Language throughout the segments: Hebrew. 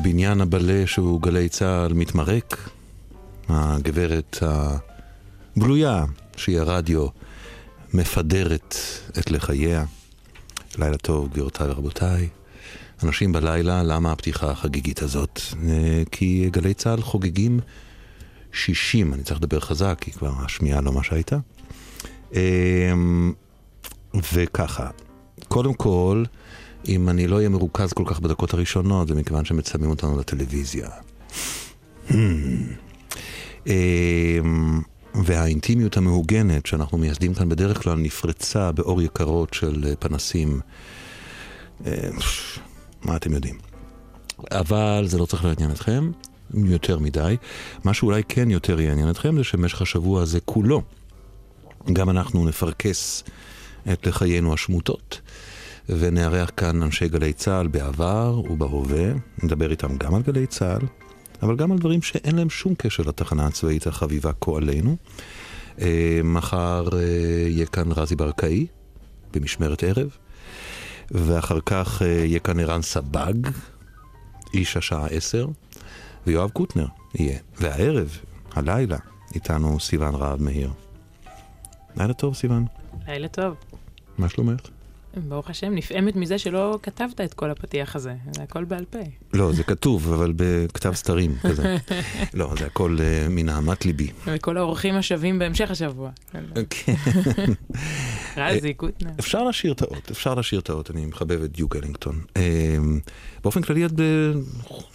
הבניין הבלה שהוא גלי צה"ל מתמרק. הגברת הגלויה, שהיא הרדיו, מפדרת את לחייה. לילה טוב, גבירותיי ורבותיי. אנשים בלילה, למה הפתיחה החגיגית הזאת? אה, כי גלי צה"ל חוגגים 60, אני צריך לדבר חזק, כי כבר השמיעה לא מה שהייתה. אה, וככה, קודם כל, אם אני לא אהיה מרוכז כל כך בדקות הראשונות, זה מכיוון שמצלמים אותנו לטלוויזיה. Hmm. אה, והאינטימיות המהוגנת שאנחנו מייסדים כאן בדרך כלל נפרצה באור יקרות של פנסים. מה אתם יודעים. אבל זה לא צריך לעניין אתכם יותר מדי. מה שאולי כן יותר יעניין אתכם זה שבמשך השבוע הזה כולו, גם אנחנו נפרכס את לחיינו השמוטות, ונארח כאן אנשי גלי צה"ל בעבר ובהווה, נדבר איתם גם על גלי צה"ל, אבל גם על דברים שאין להם שום קשר לתחנה הצבאית החביבה כה עלינו. אה, מחר אה, יהיה כאן רזי ברקאי, במשמרת ערב. ואחר כך אה, יהיה כאן ערן סבג, איש השעה עשר, ויואב קוטנר יהיה. והערב, הלילה, איתנו סיון רהב מאיר. לילה טוב, סיון. לילה טוב. מה שלומך? ברוך השם, נפעמת מזה שלא כתבת את כל הפתיח הזה, זה הכל בעל פה. לא, זה כתוב, אבל בכתב סתרים כזה. לא, זה הכל uh, מנהמת ליבי. וכל האורחים השווים בהמשך השבוע. כן. רזי, קוטנר. אפשר לשיר את האות, אפשר לשיר את האות, אני מחבב את דיוק אלינגטון. אמ, באופן כללי את.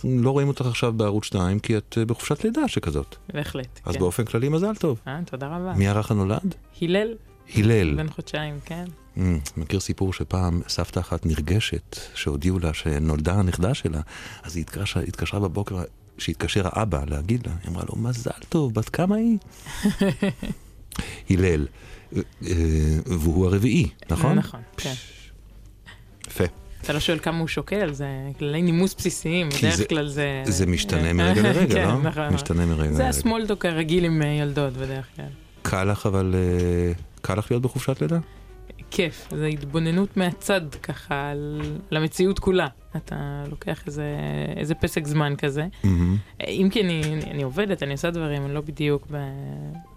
לא רואים אותך עכשיו בערוץ 2, כי את אה, בחופשת לידה שכזאת. בהחלט, אז כן. באופן כללי מזל טוב. אה, תודה רבה. מי ערך הנולד? הלל. הלל. בן חודשיים, כן. Mm, מכיר סיפור שפעם סבתא אחת נרגשת, שהודיעו לה שנולדה הנכדה שלה, אז היא התקשרה, התקשרה בבוקר, שהתקשר האבא להגיד לה, היא אמרה לו, מזל טוב, בת כמה היא? הלל. אה, והוא הרביעי, נכון? נכון, כן. יפה. אתה לא שואל כמה הוא שוקל, זה כללי נימוס בסיסיים, בדרך כלל זה... זה משתנה מרגע לרגע, כן, לא? נכון. משתנה מרגע לרגע. זה הסמולדוק הרגיל עם אה, יולדות בדרך כלל. קל לך אבל, אה, קל לך להיות בחופשת לידה? כיף, זו התבוננות מהצד ככה על, המציאות כולה. אתה לוקח איזה, איזה פסק זמן כזה. Mm-hmm. אם כי אני, אני, אני עובדת, אני עושה דברים, אני לא בדיוק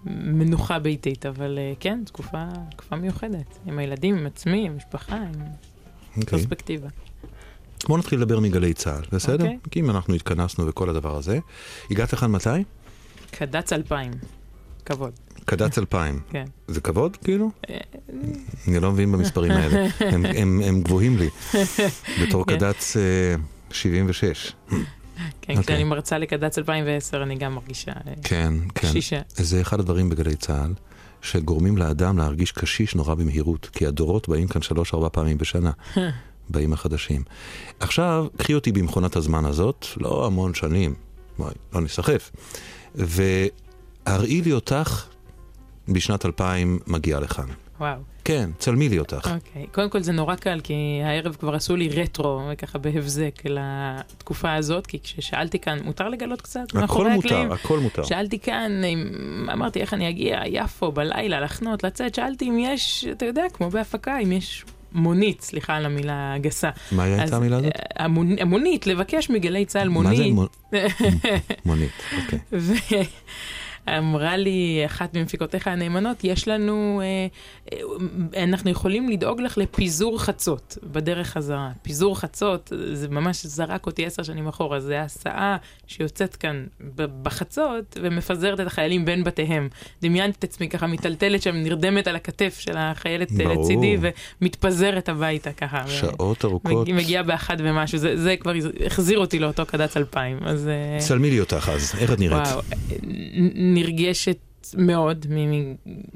במנוחה ביתית, אבל אה, כן, תקופה, תקופה מיוחדת. עם הילדים, עם עצמי, עם משפחה, עם okay. אוקיי. פרספקטיבה. בוא נתחיל לדבר מגלי צה"ל, בסדר? Okay. אוקיי. כי אם אנחנו התכנסנו וכל הדבר הזה. הגעת לכאן מתי? קד"צ 2000, כבוד. קד"צ 2000. כן. זה כבוד, כאילו? אני לא מבין במספרים האלה. הם, הם, הם גבוהים לי. בתור כן. קד"צ 76. כן, okay. כשאני אוקיי. מרצה לקד"צ 2010 אני גם מרגישה אה, כן, כן. קשישה. זה אחד הדברים בגלי צה"ל, שגורמים לאדם להרגיש קשיש נורא במהירות, כי הדורות באים כאן שלוש-ארבע פעמים בשנה. באים החדשים. עכשיו, קחי אותי במכונת הזמן הזאת, לא המון שנים, לא נסחף, והראי לי אותך בשנת 2000 מגיע לכאן. וואו. כן, צלמי לי אותך. אוקיי. Okay. קודם כל זה נורא קל, כי הערב כבר עשו לי רטרו, ככה בהבזק, לתקופה הזאת, כי כששאלתי כאן, מותר לגלות קצת הקלעים? הכל מותר, הכל מותר. שאלתי כאן, אמרתי איך אני אגיע, יפו, בלילה, לחנות, לצאת, שאלתי אם יש, אתה יודע, כמו בהפקה, אם יש מונית, סליחה על המילה הגסה. מה הייתה המילה הזאת? המונ... המונית, לבקש מגלי צה"ל מונית. מה זה מונית? אוקיי. אמרה לי אחת ממפיקותיך הנאמנות, יש לנו, אה, אה, אנחנו יכולים לדאוג לך לפיזור חצות בדרך חזרה. פיזור חצות, זה ממש זרק אותי עשר שנים אחורה, זה הסעה שיוצאת כאן בחצות ומפזרת את החיילים בין בתיהם. דמיינתי את עצמי ככה מיטלטלת שם, נרדמת על הכתף של החיילת אה, ברור. לצידי ומתפזרת הביתה ככה. שעות ארוכות. מגיעה באחת ומשהו, זה, זה כבר החזיר אותי לאותו קד"צ 2000. אז... צלמי לי אותך אז, איך את נראית? וואו, נרגשת מאוד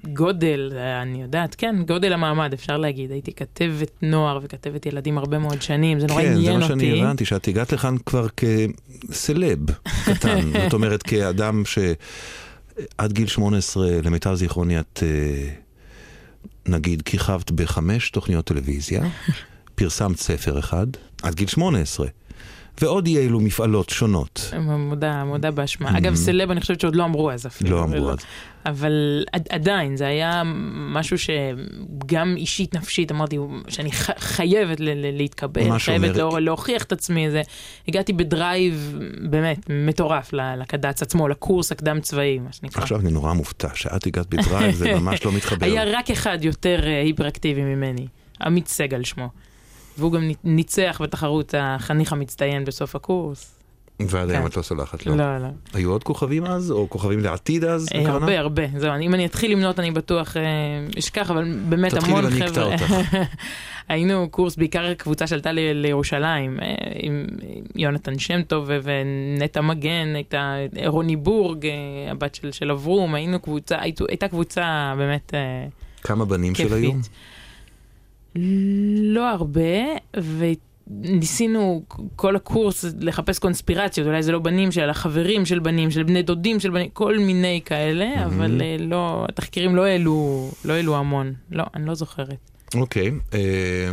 מגודל, אני יודעת, כן, גודל המעמד, אפשר להגיד. הייתי כתבת נוער וכתבת ילדים הרבה מאוד שנים, זה נורא כן, עניין אותי. כן, זה מה שאני הבנתי, שאת הגעת לכאן כבר כסלב קטן. זאת אומרת, כאדם שעד גיל 18, למיטב זיכרוני, את אה, נגיד כיכבת בחמש תוכניות טלוויזיה, פרסמת ספר אחד, עד גיל 18. ועוד אי אלו מפעלות שונות. מודה, מודה באשמה. אגב, סלב אני חושבת שעוד לא אמרו אז אפילו. לא אמרו אז. אבל עד, עדיין, זה היה משהו שגם אישית, נפשית, אמרתי שאני חייבת ל, ל, להתקבל, חייבת. להוכיח את עצמי. זה... הגעתי ב drive באמת מטורף לקד"צ עצמו, לקורס הקדם צבאי, מה שנקרא. עכשיו אני נורא מופתע, שאת הגעת ב drive, זה ממש לא מתחבר. היה רק אחד יותר היפראקטיבי ממני, עמית סגל שמו. והוא גם ניצח בתחרות החניך המצטיין בסוף הקורס. ועד היום כן. את לא סולחת לו. לא, לא. היו עוד כוכבים אז, או כוכבים לעתיד אז? אה, הרבה, הרבה. זהו, אם אני אתחיל למנות אני בטוח אה, אשכח, אבל באמת המון חבר'ה. תתחילי ואני אקטע אותך. היינו קורס, בעיקר קבוצה שעלתה לירושלים, אה, עם יונתן שם טוב ונטע מגן, הייתה רוני בורג, הבת של אברום, היינו קבוצה, הייתה קבוצה באמת. כמה בנים של היו? לא הרבה, ו... ניסינו כל הקורס לחפש קונספירציות, אולי זה לא בנים של החברים של בנים, של בני דודים של בנים, כל מיני כאלה, mm-hmm. אבל uh, לא, התחקירים לא העלו, לא העלו המון. לא, אני לא זוכרת. אוקיי. Okay, אה,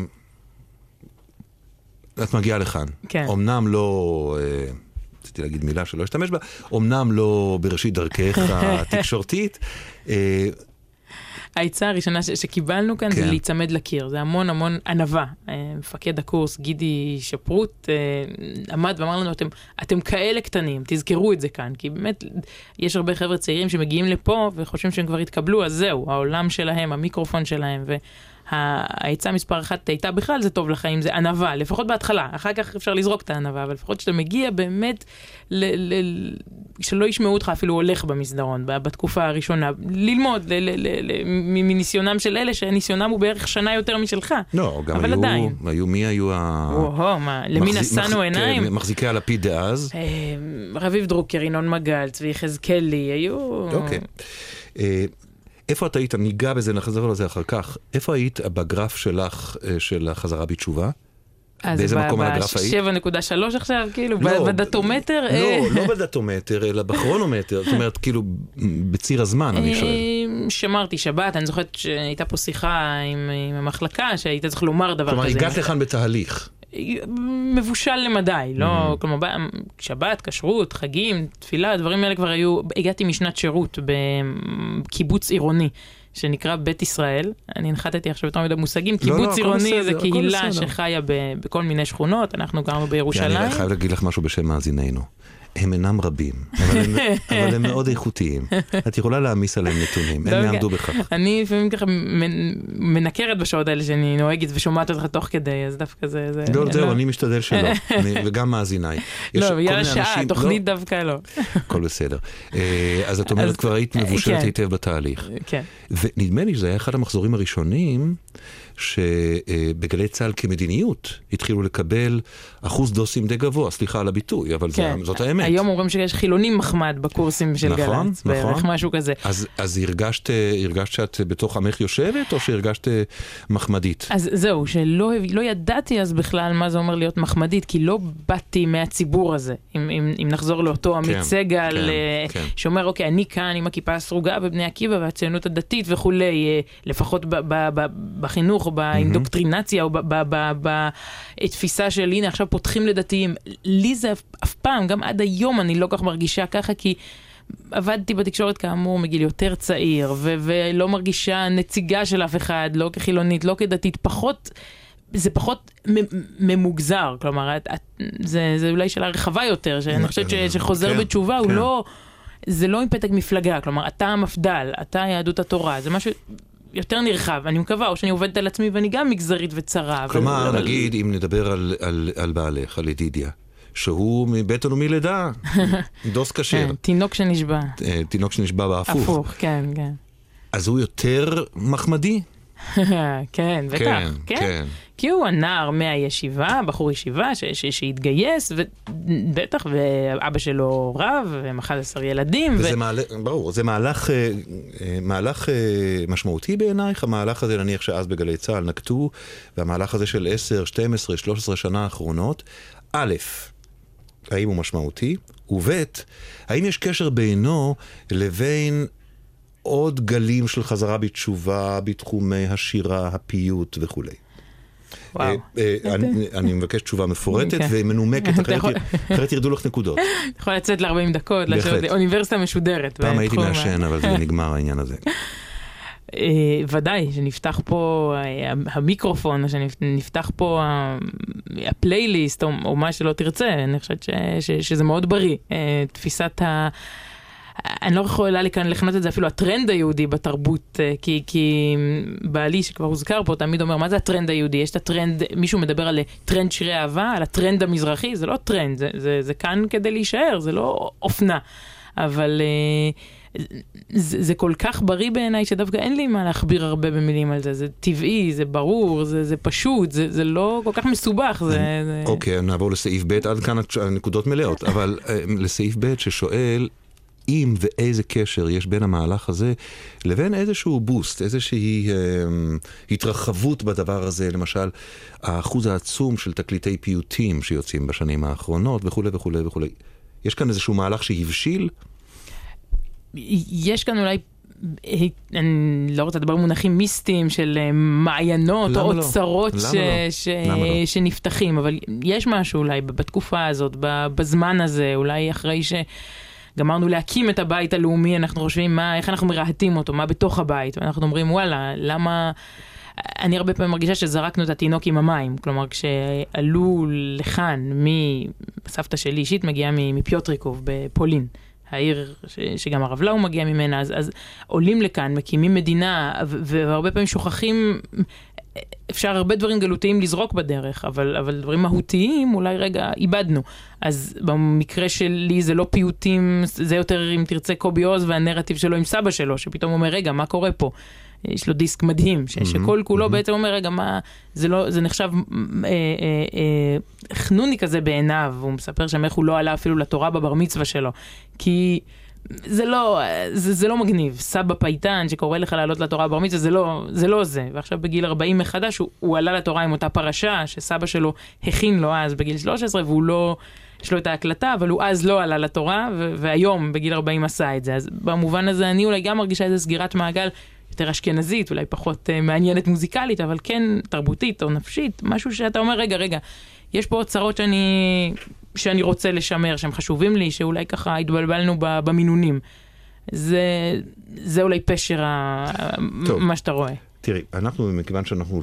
uh, את מגיעה לכאן. כן. אמנם לא... Uh, רציתי להגיד מילה שלא אשתמש בה, אמנם לא בראשית דרכך התקשורתית, העצה הראשונה ש- שקיבלנו כאן כן. זה להיצמד לקיר, זה המון המון ענווה. אה, מפקד הקורס, גידי שפרוט, אה, עמד ואמר לנו, אתם, אתם כאלה קטנים, תזכרו את זה כאן, כי באמת יש הרבה חבר'ה צעירים שמגיעים לפה וחושבים שהם כבר התקבלו, אז זהו, העולם שלהם, המיקרופון שלהם, ו... העצה מספר אחת הייתה בכלל זה טוב לחיים, זה ענווה, לפחות בהתחלה, אחר כך אפשר לזרוק את הענווה, אבל לפחות כשאתה מגיע באמת, ל, ל, שלא ישמעו אותך אפילו הולך במסדרון בתקופה הראשונה, ללמוד מניסיונם של אלה שניסיונם הוא בערך שנה יותר משלך, לא, גם אבל היו, עדיין. היו, מי היו ה... וואו, מה, למי נשאנו עיניים? כן, מחזיקי הלפיד דאז. אה, רביב דרוקר, ינון מגל, צבי יחזקאלי, היו... אוקיי. אה, איפה את היית, ניגע בזה, נחזור לזה אחר כך, איפה היית בגרף שלך, אה, של החזרה בתשובה? באיזה מקום על הגרף היית? ב-7.3 עכשיו, כאילו, לא, בדתומטר? לא, אה. לא בדתומטר, אלא בכרונומטר, זאת אומרת, כאילו, בציר הזמן, אני שואל. אה, שמרתי שבת, אני זוכרת שהייתה פה שיחה עם, עם המחלקה, שהיית צריך לומר דבר כלומר, כזה. כלומר, הגעת לכאן בתהליך. מבושל למדי, לא, mm-hmm. כלומר, שבת, כשרות, חגים, תפילה, הדברים האלה כבר היו, הגעתי משנת שירות בקיבוץ עירוני. שנקרא בית ישראל, אני הנחתתי עכשיו יותר מדי מושגים, לא, קיבוץ לא, עירוני זה קהילה שחיה ב, בכל מיני שכונות, אנחנו גרנו בירושלים. אני חייב להגיד לך משהו בשם מאזיננו. הם אינם רבים, אבל הם, אבל הם מאוד איכותיים. את יכולה להעמיס עליהם נתונים, הם יעמדו בכך. אני לפעמים ככה מנקרת בשעות האלה שאני נוהגת ושומעת אותך תוך כדי, אז דווקא זה... זה לא, זהו, אני משתדל שלא, וגם מאזיניי. לא, יאללה שעה, תוכנית לא. דווקא לא. הכל בסדר. אה, אז את אומרת, כבר היית מבושלת כן. היטב בתהליך. כן. ונדמה לי שזה היה אחד המחזורים הראשונים. שבגלי צה"ל כמדיניות התחילו לקבל אחוז דוסים די גבוה, סליחה על הביטוי, אבל כן. זה, זאת האמת. היום אומרים שיש חילונים מחמד בקורסים של נכון, גל"צ, נכון. בערך משהו כזה. אז, אז הרגשת, הרגשת שאת בתוך עמך יושבת, או שהרגשת מחמדית? אז זהו, שלא לא ידעתי אז בכלל מה זה אומר להיות מחמדית, כי לא באתי מהציבור הזה. אם, אם, אם נחזור לאותו עמית כן, סגל, כן, אה, כן. שאומר, אוקיי, אני כאן עם הכיפה הסרוגה בבני עקיבא והציונות הדתית וכולי, אה, לפחות ב, ב, ב, בחינוך. או באינדוקטרינציה, או בתפיסה של הנה עכשיו פותחים לדתיים. לי זה אף פעם, גם עד היום אני לא כך מרגישה ככה, כי... עבדתי בתקשורת כאמור מגיל יותר צעיר, ו- ולא מרגישה נציגה של אף אחד, לא כחילונית, לא כדתית, פחות, זה פחות ממוגזר, כלומר, את, את, זה, זה אולי שאלה רחבה יותר, שאני חושבת ש- שחוזר כן, בתשובה כן. הוא לא, זה לא עם פתק מפלגה, כלומר, אתה המפד"ל, אתה יהדות התורה, זה משהו יותר נרחב, אני מקווה, או שאני עובדת על עצמי ואני גם מגזרית וצרה. כלומר, אבל... נגיד, אם נדבר על, על, על בעלך, על ידידיה, שהוא מבטן ומלידה, דוס כשר. כן, תינוק שנשבע. אה, תינוק שנשבע בהפוך. הפוך, כן, כן. אז הוא יותר מחמדי? כן, בטח, כן, כן. כי הוא הנער מהישיבה, בחור ישיבה ש- ש- שהתגייס, ובטח, ואבא שלו רב, עם 11 ילדים. וזה ו... מעלה, ברור, זה מהלך, אה, אה, מהלך אה, משמעותי בעינייך, המהלך הזה נניח שאז בגלי צה"ל נקטו, והמהלך הזה של 10, 12, 13 שנה האחרונות, א', האם הוא משמעותי, וב', האם יש קשר בינו לבין עוד גלים של חזרה בתשובה בתחומי השירה, הפיוט וכולי? אה, אה, אני- מבקש תשובה מפורטת כן. ומנומקת, אחרת ירדו לך נקודות. יכול לצאת ל-40 דקות, אוניברסיטה משודרת. פעם הייתי מעשן, אבל זה נגמר העניין הזה. אה, ודאי, שנפתח פה המיקרופון, שנפתח פה הפלייליסט, או, מה שלא תרצה, אני חושבת שזה מאוד בריא. תפיסת ה... אני לא יכולה לכנות את זה אפילו הטרנד היהודי בתרבות, אה, כי, כי בעלי שכבר הוזכר פה תמיד אומר, מה זה הטרנד היהודי? יש את הטרנד, מישהו מדבר על טרנד שירי אהבה, על הטרנד המזרחי, זה לא טרנד, זה, זה, זה כאן כדי להישאר, זה לא אופנה. אבל אה, זה, זה כל כך בריא בעיניי שדווקא אין לי מה להכביר הרבה במילים על זה, זה טבעי, זה ברור, זה, זה פשוט, זה, זה לא כל כך מסובך. זה, זה... אוקיי, נעבור לסעיף ב', עד כאן הנקודות מלאות, אבל אה, לסעיף ב' ששואל אם ואיזה קשר יש בין המהלך הזה לבין איזשהו בוסט, איזושהי אה, התרחבות בדבר הזה, למשל האחוז העצום של תקליטי פיוטים שיוצאים בשנים האחרונות וכולי וכולי וכולי. יש כאן איזשהו מהלך שהבשיל? יש כאן אולי, אני לא רוצה לדבר במונחים מיסטיים של אה, מעיינות או לא? אוצרות למה ש, לא? ש, לא? שנפתחים, אבל יש משהו אולי בתקופה הזאת, בזמן הזה, אולי אחרי ש... גמרנו להקים את הבית הלאומי, אנחנו חושבים מה, איך אנחנו מרהטים אותו, מה בתוך הבית, ואנחנו אומרים וואלה, למה... אני הרבה פעמים מרגישה שזרקנו את התינוק עם המים, כלומר כשעלו לכאן, מסבתא שלי אישית מגיעה מפיוטריקוב בפולין. העיר ש, שגם הרב לאו מגיע ממנה, אז, אז עולים לכאן, מקימים מדינה, והרבה פעמים שוכחים, אפשר הרבה דברים גלותיים לזרוק בדרך, אבל, אבל דברים מהותיים אולי רגע איבדנו. אז במקרה שלי זה לא פיוטים, זה יותר אם תרצה קובי עוז והנרטיב שלו עם סבא שלו, שפתאום אומר רגע מה קורה פה. יש לו דיסק מדהים, ש- שכל כולו בעצם אומר, רגע, מה, זה לא, זה נחשב אה, אה, אה, חנוני כזה בעיניו, הוא מספר שם איך הוא לא עלה אפילו לתורה בבר מצווה שלו, כי זה לא, זה, זה לא מגניב, סבא פייטן שקורא לך לעלות לתורה בבר מצווה, זה לא זה, לא זה. ועכשיו בגיל 40 מחדש הוא, הוא עלה לתורה עם אותה פרשה שסבא שלו הכין לו אז בגיל 13 והוא לא... יש לו את ההקלטה, אבל הוא אז לא עלה לתורה, ו- והיום בגיל 40 עשה את זה. אז במובן הזה אני אולי גם מרגישה איזה סגירת מעגל יותר אשכנזית, אולי פחות uh, מעניינת מוזיקלית, אבל כן תרבותית או נפשית, משהו שאתה אומר, רגע, רגע, יש פה אוצרות שאני, שאני רוצה לשמר, שהם חשובים לי, שאולי ככה התבלבלנו במינונים. זה, זה אולי פשר ה- טוב. מה שאתה רואה. תראי, אנחנו, מכיוון שאנחנו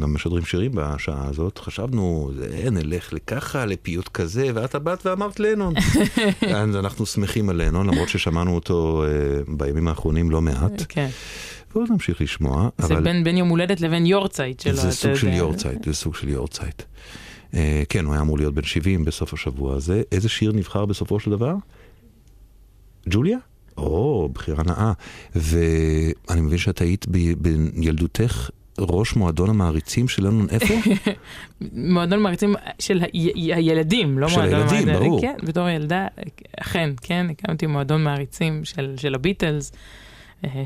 גם משדרים שירים בשעה הזאת, חשבנו, זה, נלך לככה, לפיוט כזה, ואת באת ואמרת לנון. אז אנחנו שמחים על לנון, למרות ששמענו אותו אה, בימים האחרונים לא מעט. כן. ועוד נמשיך לשמוע, זה אבל בין, בין יום הולדת לבין יורצייט שלו. זה סוג של. יורצייט, זה סוג של יורצייט. אה, כן, הוא היה אמור להיות בן 70 בסוף השבוע הזה. איזה שיר נבחר בסופו של דבר? ג'וליה? או, בחירה נאה. ואני מבין שאת היית ב- בילדותך ראש מועדון המעריצים של לנון איפה? מועדון מעריצים של הילדים, לא של מועדון... הילדים, מועדון- ברור. כן, בתור ילדה, אכן, כן, הקמתי מועדון מעריצים של, של הביטלס,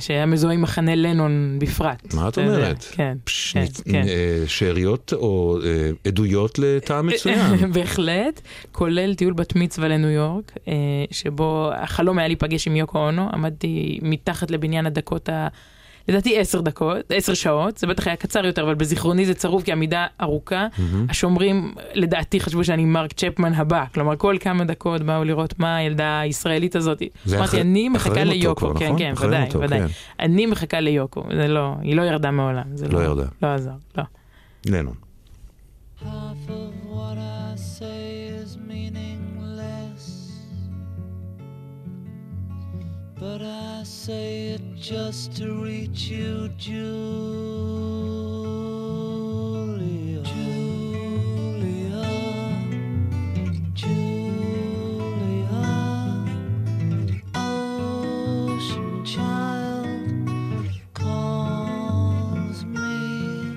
שהיה מזוהה עם מחנה לנון בפרט. מה את אומרת? כן, פש, כן, כן. אה, שאריות או אה, עדויות לטעם מצוין. בהחלט, כולל טיול בת מצווה לניו יורק, אה, שבו החלום היה להיפגש עם יוקו אונו, עמדתי מתחת לבניין הדקות ה... לדעתי עשר דקות, עשר שעות, זה בטח היה קצר יותר, אבל בזיכרוני זה צרוב כי עמידה ארוכה. השומרים לדעתי חשבו שאני מרק צ'פמן הבא, כלומר כל כמה דקות באו לראות מה הילדה הישראלית הזאת. אמרתי, אחרי- אני מחכה ליוקו, כבר, כן, נכון? כן, ודאי, מותו, ודאי. כן. אני מחכה ליוקו, זה לא, היא לא ירדה מעולם. זה לא ירדה. לא עזר, לא. לנון. Half of what I say is meaningless. But I say it just to reach you, Julia. Julia. Julia. Ocean child calls me.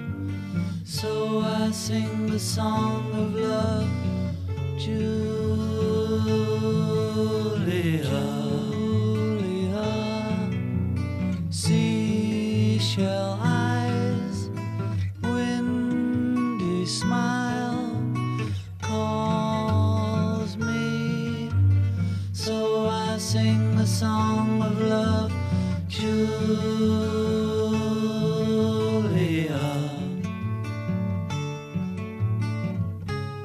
So I sing the song of love, Julia. shell eyes, windy smile calls me. So I sing the song of love, Julia.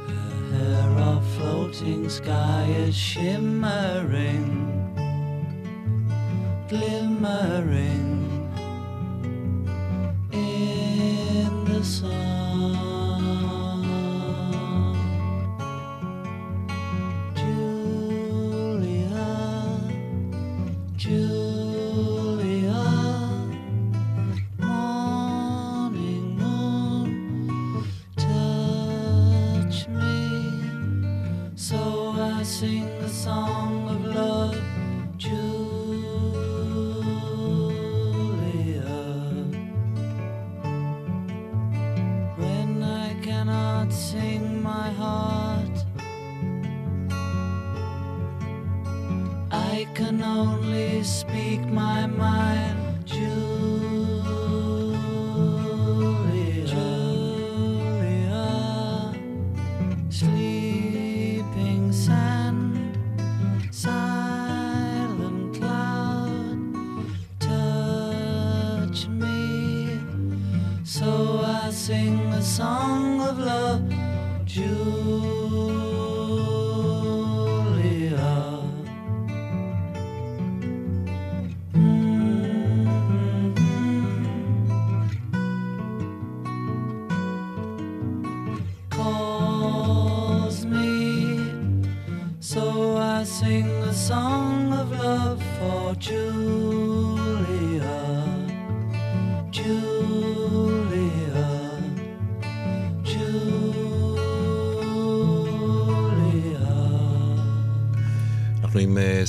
Her hair of floating sky is shimmer.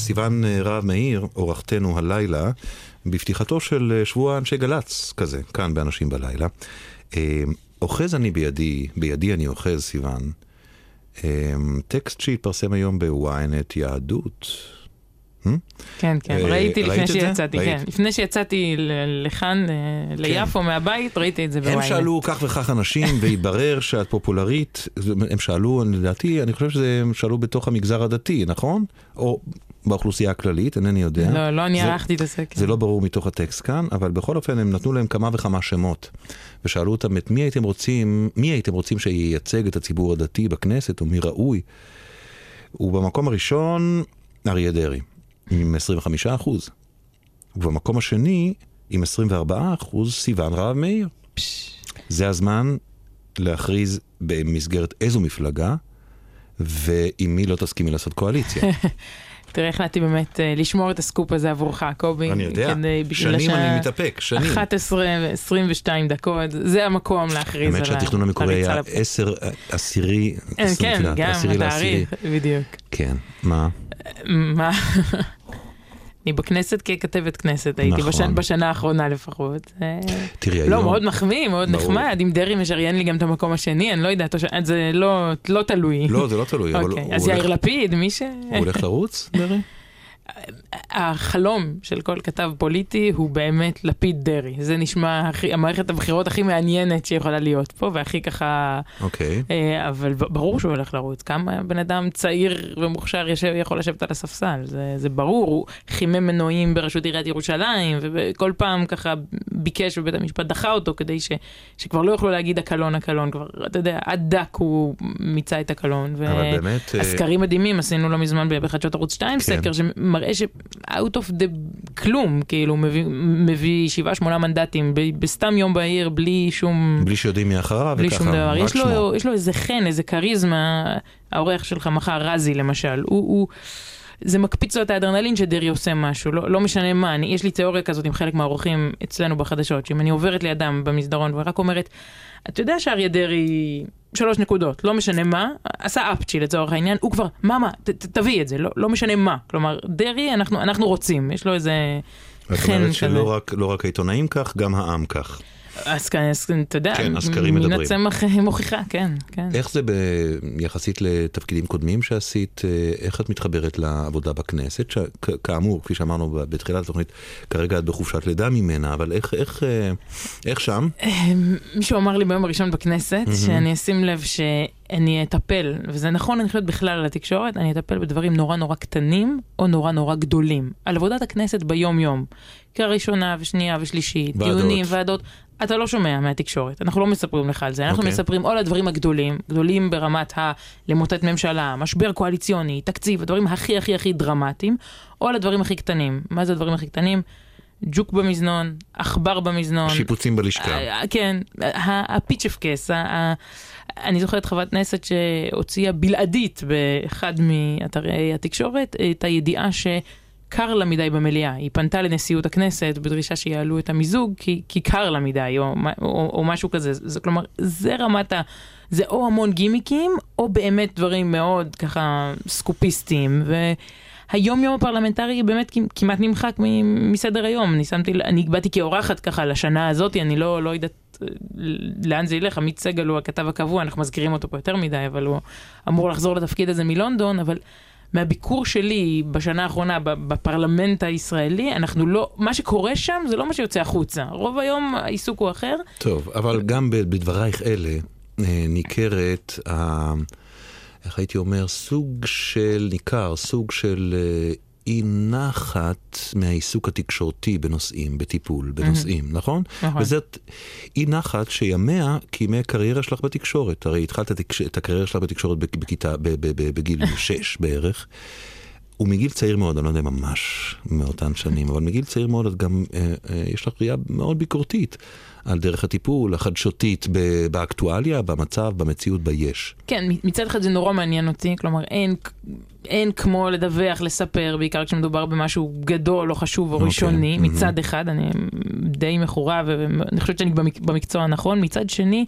סיון אה, רהב מאיר, אורחתנו הלילה, בפתיחתו של אה, שבוע אנשי גל"צ, כזה, כאן באנשים בלילה. אה, אוחז אני בידי, בידי אני אוחז, סיון, טקסט שהתפרסם היום בוויינט יהדות. Hmm? כן, כן, ראיתי ראית לפני? שיצאתי? כן. לפני שיצאתי לכאן, אה, ליפו מהבית, ראיתי את זה הם בוויינט. שאלו כך וכך אנשים, והתברר שאת פופולרית. הם שאלו, לדעתי, אני חושב שהם שאלו בתוך המגזר הדתי, נכון? או באוכלוסייה הכללית, אינני יודע. לא, לא אני זה- ערכתי את הסקר. זה לא ברור מתוך הטקסט כאן, אבל בכל אופן הם נתנו להם כמה וכמה שמות. ושאלו אותם את מי הייתם רוצים, מי הייתם רוצים שייצג את הציבור הדתי בכנסת, או מי ראוי. ובמקום הראשון, אריה דרעי, עם 25 אחוז. ובמקום השני, עם 24 אחוז, סיון רהב מאיר. זה הזמן להכריז במסגרת איזו מפלגה, ועם מי לא תסכימי לעשות קואליציה. תראה, החלטתי באמת אה, לשמור את הסקופ הזה עבורך, קובי. אני יודע, כדי- בשביל שנים השעה אני מתאפק, שנים. 11 ו-22 דקות, זה המקום להכריז על האמת שהתכנון המקורי היה לפ- 10, עשירי, אה, עשרים, כן, גם עשירי. התאריך, בדיוק. כן, מה? מה? אני בכנסת ככתבת כנסת, הייתי נכון. בשנה- בשנה האחרונה לפחות. אה, תראי, היום... לא, מאוד מחמיא, מאוד ברור. נחמד, אם דרעי משריין לי גם את המקום השני, אני לא יודעת, זה לא לא תלוי. לא, זה לא תלוי, אבל אוקיי, אז הולך- יאיר לפיד, מי ש... הוא הולך לרוץ, דרעי? החלום של כל כתב פוליטי הוא באמת לפיד דרעי. זה נשמע הכי- המערכת הבחירות הכי מעניינת שיכולה להיות פה, והכי ככה... אוקיי. אה, אבל ברור שהוא הולך לרוץ. כמה בן אדם צעיר ומוכשר יושב, יכול לשבת על הספסל, זה, זה ברור. הוא חימם מנועים בראשות עיריית ירושלים, וכל פעם ככה ביקש ובית המשפט דחה אותו כדי ש, שכבר לא יוכלו להגיד הקלון הקלון, כבר, אתה יודע, עד דק הוא מיצה את הקלון. ו... אבל באמת... אה, הסקרים מדהימים, עשינו לא מזמן בחדשות ערוץ 2 כן. סקר שמראה ש- out of the כלום, כאילו מביא- מביא 7-8 מנדטים ב- בסתם יום בהיר בלי שום... בלי שיודעים מי אחריו, בלי שום דבר. יש שמו. לו, יש לו איזה חן, איזה כריזמה, העורך שלך מחר, רזי למשל, הוא... הוא זה מקפיץ לו את האדרנלין שדרעי עושה משהו, לא, לא משנה מה, אני, יש לי תיאוריה כזאת עם חלק מהאורחים אצלנו בחדשות, שאם אני עוברת לידם במסדרון ורק אומרת, אתה יודע שאריה דרעי, שלוש נקודות, לא משנה מה, עשה אפצ'י לצורך העניין, הוא כבר, מה מה, ת, ת, תביא את זה, לא, לא משנה מה, כלומר, דרעי אנחנו, אנחנו רוצים, יש לו איזה זאת חן אומרת כזה. שלא רק, לא רק העיתונאים כך, גם העם כך. אז אתה יודע, כן, הסקרים מן מדברים. הצמח אה, מוכיחה, כן, כן. איך זה ב... יחסית לתפקידים קודמים שעשית, אה, איך את מתחברת לעבודה בכנסת? ש... כאמור, כפי שאמרנו בתחילת התוכנית, כרגע את בחופשת לידה ממנה, אבל איך, איך, אה, איך שם? אמ, מישהו אמר לי ביום הראשון בכנסת, שאני אשים לב שאני אטפל, וזה נכון, אני חושבת בכלל על התקשורת, אני אטפל בדברים נורא נורא קטנים, או נורא נורא גדולים. על עבודת הכנסת ביום-יום. קריאה ראשונה ושנייה ושלישית, ועדות. דיונים, ועדות. אתה לא שומע מהתקשורת, אנחנו לא מספרים לך על זה, אנחנו okay. אוקיי. מספרים או על הדברים הגדולים, גדולים ברמת ה... למוטט ממשלה, משבר קואליציוני, תקציב, הדברים הכי הכי הכי דרמטיים, או על הדברים הכי קטנים. מה זה הדברים הכי קטנים? ג'וק במזנון, עכבר במזנון. שיפוצים בלשכה. אה, כן, הפיצ'פקס, אני זוכרת חברת כנסת שהוציאה בלעדית באחד מאתרי התקשורת את הידיעה שקר לה מדי במליאה. היא פנתה לנשיאות הכנסת בדרישה שיעלו את המיזוג כי, כי קר לה מדי, או, או, או משהו כזה. זה, כלומר, זה רמת ה... זה או המון גימיקים, או באמת דברים מאוד ככה סקופיסטיים. ו... היום יום הפרלמנטרי באמת כמעט נמחק מסדר היום. אני שמתי, אני באתי כאורחת ככה לשנה הזאת, אני לא, לא יודעת אה, לאן זה ילך. עמית סגל הוא הכתב הקבוע, אנחנו מזכירים אותו פה יותר מדי, אבל הוא אמור לחזור לתפקיד הזה מלונדון, אבל... מהביקור שלי בשנה האחרונה בפרלמנט הישראלי, אנחנו לא, מה שקורה שם זה לא מה שיוצא החוצה. רוב היום העיסוק הוא אחר. טוב, אבל גם בדברייך אלה אה, ניכרת איך הייתי אומר, סוג של, ניכר, סוג של אה, אי נחת מהעיסוק התקשורתי בנושאים, בטיפול, בנושאים, mm-hmm. נכון? נכון. וזאת אי נחת שימיה כימי קריירה שלך בתקשורת. הרי התחלת את הקריירה שלך בתקשורת בכיתה, בגיל 6 בערך. ומגיל צעיר מאוד, אני לא יודע ממש מאותן שנים, אבל מגיל צעיר מאוד את גם, אה, אה, יש לך ראייה מאוד ביקורתית על דרך הטיפול, החדשותית באקטואליה, במצב, במציאות, ביש. כן, מצד אחד זה נורא מעניין אותי, כלומר אין, אין כמו לדווח, לספר, בעיקר כשמדובר במשהו גדול או חשוב או okay. אוקיי, ראשוני, mm-hmm. מצד אחד, אני די מכורה ואני חושבת שאני במק, במקצוע הנכון, מצד שני,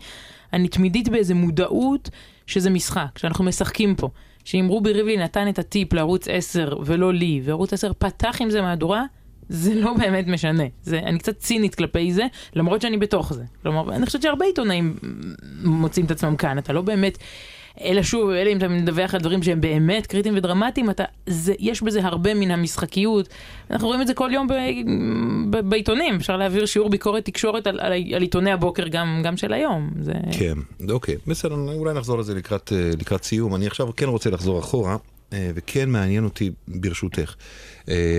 אני תמידית באיזה מודעות שזה משחק, שאנחנו משחקים פה. שאם רובי ריבלין נתן את הטיפ לערוץ 10 ולא לי, וערוץ 10 פתח עם זה מהדורה, זה לא באמת משנה. זה, אני קצת צינית כלפי זה, למרות שאני בתוך זה. כלומר, אני חושבת שהרבה עיתונאים מוצאים את עצמם כאן, אתה לא באמת... אלא שוב, אלא אם אתה מדווח על דברים שהם באמת קריטיים ודרמטיים, אתה, זה, יש בזה הרבה מן המשחקיות. אנחנו רואים את זה כל יום ב, ב, בעיתונים, אפשר להעביר שיעור ביקורת תקשורת על, על, על עיתוני הבוקר גם, גם של היום. זה... כן, אוקיי, בסדר, אולי נחזור לזה לקראת, אה, לקראת סיום. אני עכשיו כן רוצה לחזור אחורה. אה, וכן מעניין אותי, ברשותך,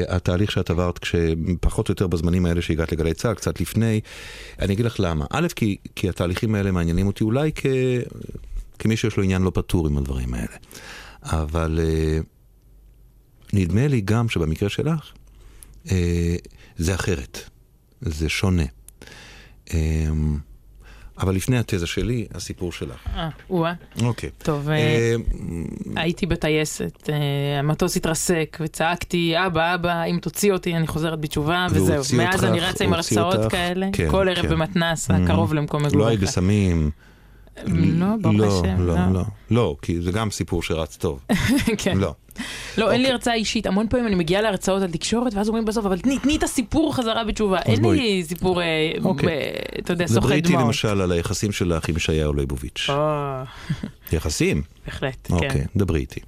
התהליך שאת עברת כשפחות או יותר בזמנים האלה שהגעת לגלי צה"ל, קצת לפני. אני אגיד לך למה. א', כי, כי התהליכים האלה מעניינים אותי אולי כ... כמי שיש לו עניין לא פתור עם הדברים האלה. אבל uh, נדמה לי גם שבמקרה שלך, uh, זה אחרת, זה שונה. אבל לפני התזה שלי, הסיפור שלך. אה, או-אה. אוקיי. טוב, הייתי בטייסת, המטוס התרסק, וצעקתי, אבא, אבא, אם תוציא אותי, אני חוזרת בתשובה, וזהו. מאז אני רצה עם הרצאות כאלה, כן, כל ערב כן. במתנ"ס, הקרוב למקום מגוריך. לא היית בסמים. לא, ברוך לא, השם. לא, לא, לא, כי זה גם סיפור שרץ טוב. כן. לא. לא, אין לי הרצאה אישית. המון פעמים אני מגיעה להרצאות על תקשורת, ואז אומרים בסוף, אבל תני, תני את הסיפור חזרה בתשובה. אין לי סיפור, אה, אוקיי. אתה יודע, סוחט דברי דמעות. איתי למשל על היחסים שלך עם ישעיהו ליבוביץ'. יחסים? בהחלט, כן. אוקיי, דברי איתי.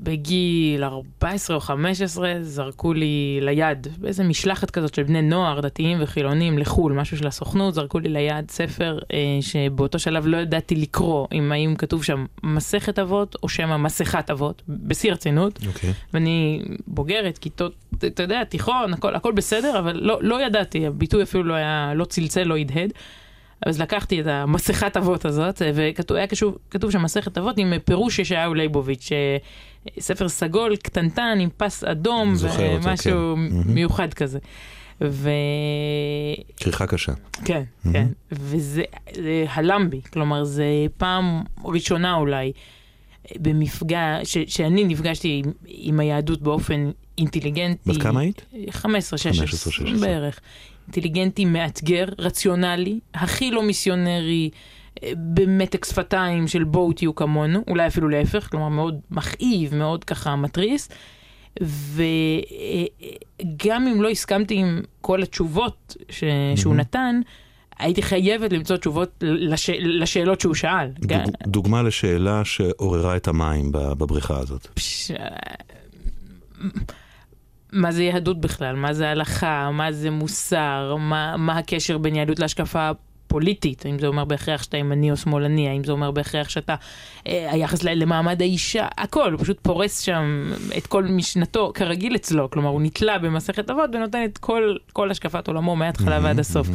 בגיל 14 או 15 זרקו לי ליד, באיזה משלחת כזאת של בני נוער, דתיים וחילונים לחו"ל, משהו של הסוכנות, זרקו לי ליד ספר אה, שבאותו שלב לא ידעתי לקרוא, אם האם כתוב שם מסכת אבות או שמא מסכת אבות, בשיא הרצינות. Okay. אוקיי. ואני בוגרת, כיתות, אתה יודע, תיכון, הכל, הכל בסדר, אבל לא, לא ידעתי, הביטוי אפילו לא היה, לא צלצל, לא הדהד. אז לקחתי את המסכת אבות הזאת, והיה כתוב, כתוב שם מסכת אבות עם פירוש ישעיהו ליבוביץ', ספר סגול, קטנטן, עם פס אדום, ומשהו כן. מיוחד כזה. ו... כריכה קשה. כן, mm-hmm. כן. וזה הלם בי, כלומר, זה פעם ראשונה אולי במפגע, ש, שאני נפגשתי עם, עם היהדות באופן אינטליגנטי. בת כמה היית? 15, 16 בערך. אינטליגנטי, מאתגר, רציונלי, הכי לא מיסיונרי, במתק שפתיים של בואו תהיו כמונו, אולי אפילו להפך, כלומר מאוד מכאיב, מאוד ככה מתריס. וגם אם לא הסכמתי עם כל התשובות ש... mm-hmm. שהוא נתן, הייתי חייבת למצוא תשובות לש... לשאלות שהוא שאל. דוג... דוגמה לשאלה שעוררה את המים בבריכה הזאת. פש... מה זה יהדות בכלל, מה זה הלכה, מה זה מוסר, מה, מה הקשר בין יהדות להשקפה פוליטית, האם זה אומר בהכרח שאתה ימני או שמאלני, האם זה אומר בהכרח שאתה, אה, היחס למעמד האישה, הכל, הוא פשוט פורס שם את כל משנתו, כרגיל אצלו, כלומר הוא נתלה במסכת אבות ונותן את כל, כל השקפת עולמו מההתחלה ועד הסוף.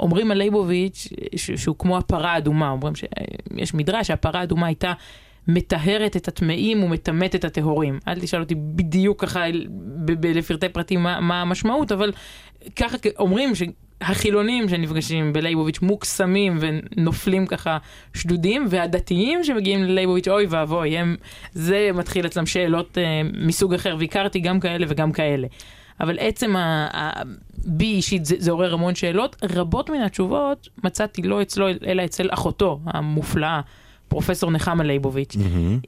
אומרים על ליבוביץ' ש- שהוא כמו הפרה האדומה, אומרים שיש מדרש שהפרה האדומה הייתה מטהרת את הטמאים ומטמאת את הטהורים. אל תשאל אותי בדיוק ככה ב- ב- לפרטי פרטים מה, מה המשמעות, אבל ככה אומרים שהחילונים שנפגשים בלייבוביץ' מוקסמים ונופלים ככה שדודים, והדתיים שמגיעים ללייבוביץ', אוי ואבוי, הם, זה מתחיל אצלם שאלות אה, מסוג אחר, והכרתי גם כאלה וגם כאלה. אבל עצם ה... ה בי אישית זה, זה עורר המון שאלות, רבות מן התשובות מצאתי לא אצלו אלא אצל אחותו המופלאה, פרופסור נחמה ליבוביץ',